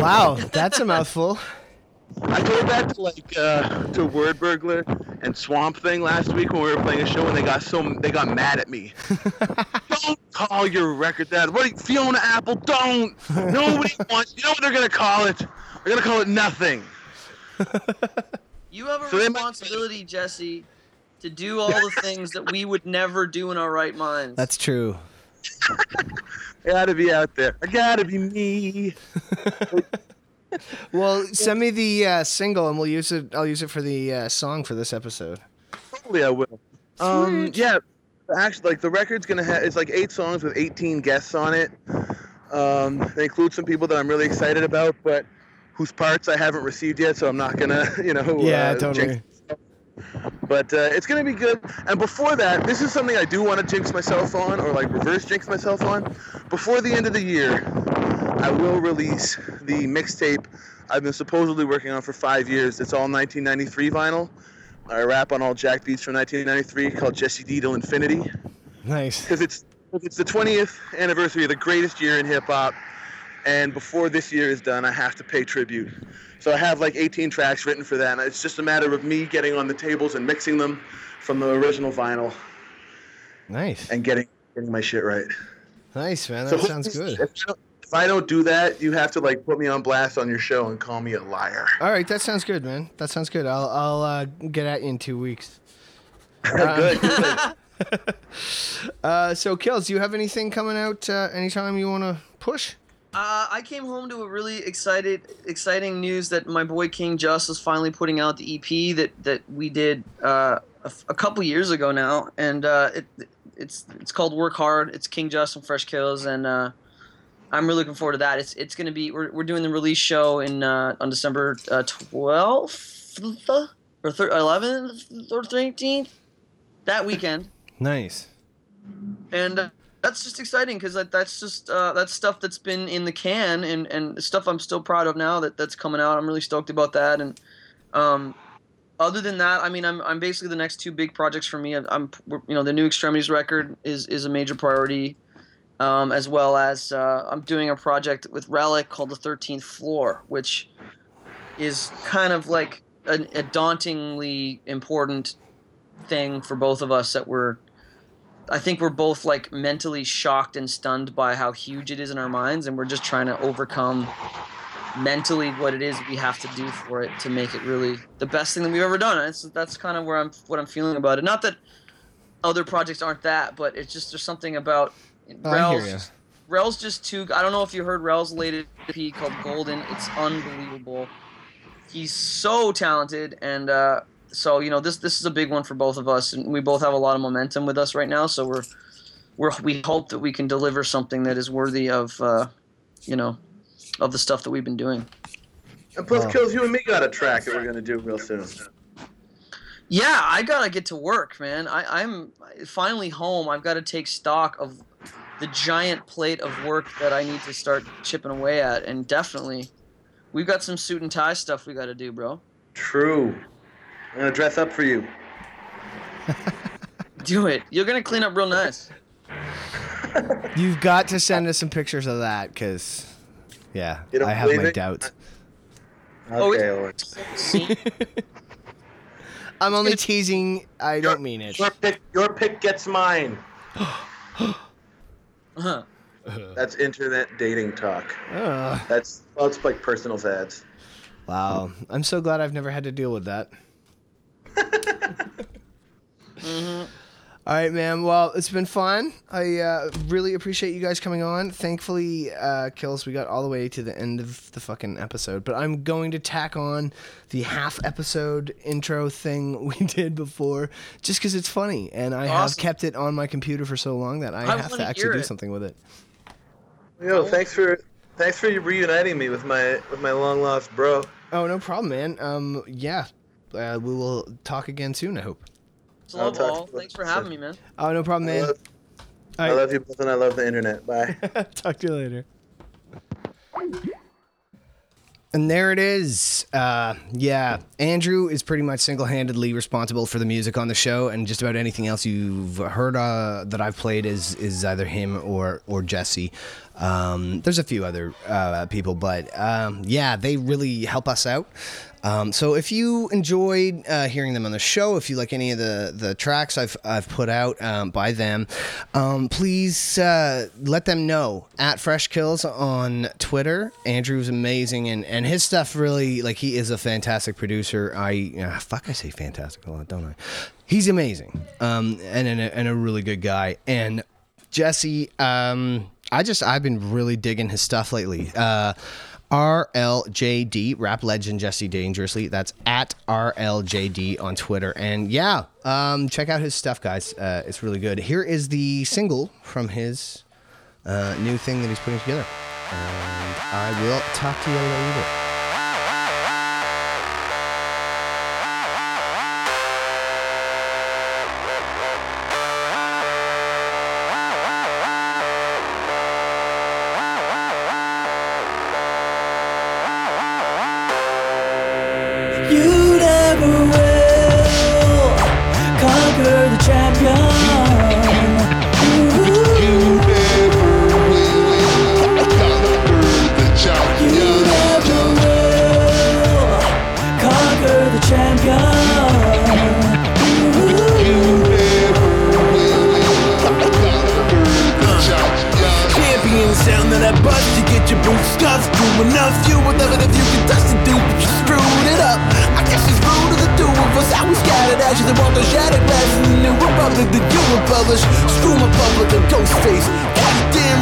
[SPEAKER 2] wow, that's a mouthful.
[SPEAKER 5] I told that to like uh, to Wordburglar and Swamp Thing last week when we were playing a show, and they got so they got mad at me. don't call your record that. What you, Fiona Apple? Don't. Nobody wants. You know what they're gonna call it? They're gonna call it nothing.
[SPEAKER 4] You have a
[SPEAKER 5] So they might-
[SPEAKER 4] responsibility, Jesse, to do all the things that we would never do in our right minds.
[SPEAKER 2] That's true.
[SPEAKER 5] I gotta be out there. I gotta be me.
[SPEAKER 2] Well, send me the uh, single, and we'll use it. I'll use it for the uh, song for this episode.
[SPEAKER 5] Probably I will. Um, yeah, actually, like the record's gonna have it's like eight songs with 18 guests on it. Um, they include some people that I'm really excited about, but whose parts I haven't received yet, so I'm not gonna, you know.
[SPEAKER 2] Yeah,
[SPEAKER 5] uh,
[SPEAKER 2] totally.
[SPEAKER 5] jinx But uh, it's gonna be good. And before that, this is something I do want to jinx myself on, or like reverse jinx myself on. Before the end of the year, I will release the mixtape I've been supposedly working on for five years. It's all 1993 vinyl. I rap on all Jack beats from 1993 called Jesse D till Infinity
[SPEAKER 2] Nice.
[SPEAKER 5] because it's it's the 20th anniversary of the greatest year in hip hop, and before this year is done, I have to pay tribute. So I have like 18 tracks written for that, and it's just a matter of me getting on the tables and mixing them from the original vinyl
[SPEAKER 2] Nice.
[SPEAKER 5] and getting getting my shit right.
[SPEAKER 2] Nice, man.
[SPEAKER 5] So
[SPEAKER 2] That sounds good.
[SPEAKER 5] If I, don't, don't that, you have to like put me on blast on your show and call me a liar.
[SPEAKER 2] All right, that sounds good, man. That sounds good. I'll I'll uh, get at you in two weeks.
[SPEAKER 5] good. good.
[SPEAKER 2] Uh, so, Kills, do you have anything coming out uh, anytime you want to push?
[SPEAKER 4] Uh, I came home to a really excited, exciting news that my boy King Just is finally putting out the EP that that we did uh, a, f- a couple years ago now, and uh, it it's it's called Work Hard. It's King Just and Fresh Kills, and uh, I'm really looking forward to that. It's it's gonna be we're, we're doing the release show in uh, on December twelfth or eleventh or thirteenth that weekend
[SPEAKER 2] Nice.
[SPEAKER 4] and uh, that's just exciting because that, that's just uh, that's stuff that's been in the can and and stuff I'm still proud of now that that's coming out. I'm really stoked about that. And um, other than that, I mean, I'm I'm basically the next two big projects for me. I'm, I'm you know the new Extremities record is is a major priority, um, as well as uh, I'm doing a project with Relic called the Thirteenth Floor, which is kind of like a, a dauntingly important thing for both of us that we're I think we're both like mentally shocked and stunned by how huge it is in our minds, and we're just trying to overcome mentally what it is we have to do for it to make it really the best thing that we've ever done. And it's, that's kind of where I'm what I'm feeling about it. Not that other projects aren't that, but it's just there's something about Rel's. Rel's just too. I don't know if you heard Rel's latest EP called Golden. It's unbelievable. He's so talented, and uh, so you know this this is a big one for both of us, and we both have a lot of momentum with us right now. So we're we're we hope that we can deliver something that is worthy of uh, you know of the stuff that we've been doing.
[SPEAKER 5] And plus,
[SPEAKER 2] Wow.
[SPEAKER 5] kills you and me got a track that we're gonna do real soon.
[SPEAKER 4] Yeah, I gotta get to work, man. I, I'm finally home. I've got to take stock of the giant plate of work that I need to start chipping away at, and definitely, we've got some suit and tie stuff we got to do, bro.
[SPEAKER 5] True. I'm gonna dress up for you.
[SPEAKER 4] Do it. You're gonna clean up real nice.
[SPEAKER 2] You've got to send us some pictures of that, because, yeah, I have my
[SPEAKER 5] it?
[SPEAKER 2] doubts.
[SPEAKER 4] Oh,
[SPEAKER 5] Okay,
[SPEAKER 4] it's-
[SPEAKER 5] Lord.
[SPEAKER 2] I'm only teasing. I don't mean it.
[SPEAKER 5] Your pick, your pick gets mine.
[SPEAKER 4] Uh-huh.
[SPEAKER 5] That's internet dating talk.
[SPEAKER 2] Ugh.
[SPEAKER 5] That's well, it's like personal ads.
[SPEAKER 2] wow. I'm so glad I've never had to deal with that. All right, man. Well, it's been fun. I uh, really appreciate you guys coming on. Thankfully, uh, Kills, we got all the way to the end of the fucking episode. But I'm going to tack on the half episode intro thing we did before, just because it's funny, and I have kept it on my computer for so long that I,
[SPEAKER 4] I
[SPEAKER 2] have to actually do
[SPEAKER 4] it.
[SPEAKER 2] something with it.
[SPEAKER 5] Yo, thanks for thanks for reuniting me with my with my long lost bro.
[SPEAKER 2] Oh, no problem, man. Um, yeah, uh, we will talk again soon. I hope.
[SPEAKER 4] It's
[SPEAKER 5] I'll
[SPEAKER 4] love
[SPEAKER 5] talk
[SPEAKER 4] all.
[SPEAKER 5] to you
[SPEAKER 4] Thanks for
[SPEAKER 5] soon.
[SPEAKER 4] having me, man.
[SPEAKER 2] Oh, no problem,
[SPEAKER 5] I
[SPEAKER 2] man.
[SPEAKER 5] love,
[SPEAKER 2] All
[SPEAKER 5] I
[SPEAKER 2] right.
[SPEAKER 5] love you both and I love the internet. Bye.
[SPEAKER 2] Talk to you later. And there it is. Uh, yeah, Andrew is pretty much single-handedly responsible for the music on the show, and just about anything else you've heard uh, that I've played is is either him or or Jesse. Um, there's a few other uh, people, but um, yeah, they really help us out. Um, so if you enjoyed uh, hearing them on the show, if you like any of the, the tracks I've, I've put out um, by them, um, please uh, let them know at Fresh Kills on Twitter. Andrew's amazing, and, and his stuff really like he is a fantastic producer. I uh, fuck I say fantastic a lot, don't I? He's amazing, um, and and a, and a really good guy. And Jesse, um, I just I've been really digging his stuff lately. Uh, RLJD, rap legend Jesse Dangerously. That's at RLJD on Twitter. And yeah, um, check out his stuff, guys. Uh, it's really good. Here is the single from his uh, new thing that he's putting together. And I will talk to you later.
[SPEAKER 6] The you will
[SPEAKER 7] publish. Screw my public, a ghost face.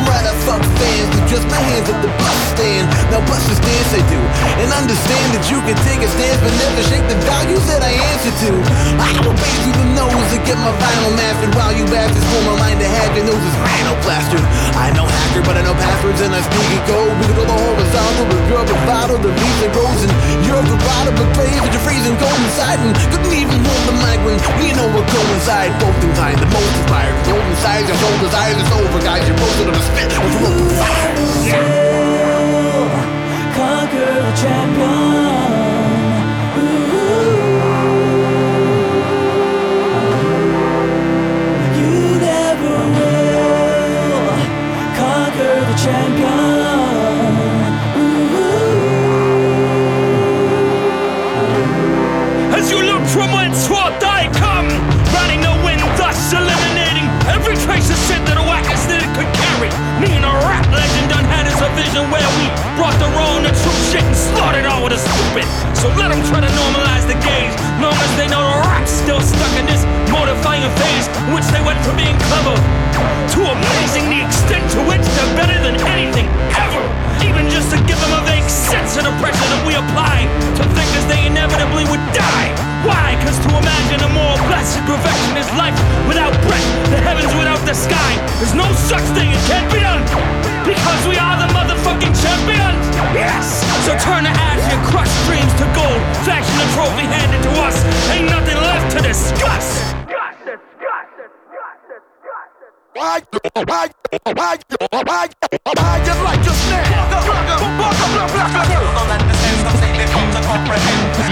[SPEAKER 7] Goddamn right, fuck fans. With just my hands at the bus stand. Now bust the stance I do. And understand that you can take a stance, but never shake the values that I answer to. I will base through the nose to get my vinyl mastered while you bastards form a mind to have your noses rhino plastered. I know hacker, but I know passwords and I speak it code. We go the horizontal, but you're bravado, the beats and goes and you're the rider, but that you're freezing cold inside and couldn't even hold the mic when we know we're coincide. Both in time, the most inspired, golden size, your soul desires, it's over, guys. You're roasted on a spit with open fire.
[SPEAKER 6] will conquer the champion.
[SPEAKER 3] Done had us a vision where we brought the wrong and true shit and slaughtered all with a stupid. So let them try to normalize the gaze, long as they know the rap's still stuck in this mortifying phase, which they went from being clever to amazing the extent to which they're better than anything ever. Even just to give them a vague sense of the pressure that we apply to think as they inevitably would die. Why? Cause to imagine a more blessed perfection is life without breath, the heavens without the sky. There's no such thing, it can't be done. Because we are the motherfucking champions. Yes! So turn to ash and crush dreams to gold. Fashion a trophy handed to us. Ain't nothing left to discuss.
[SPEAKER 7] I, I, I, I, I just like your snare.
[SPEAKER 8] You never will conquer the champion.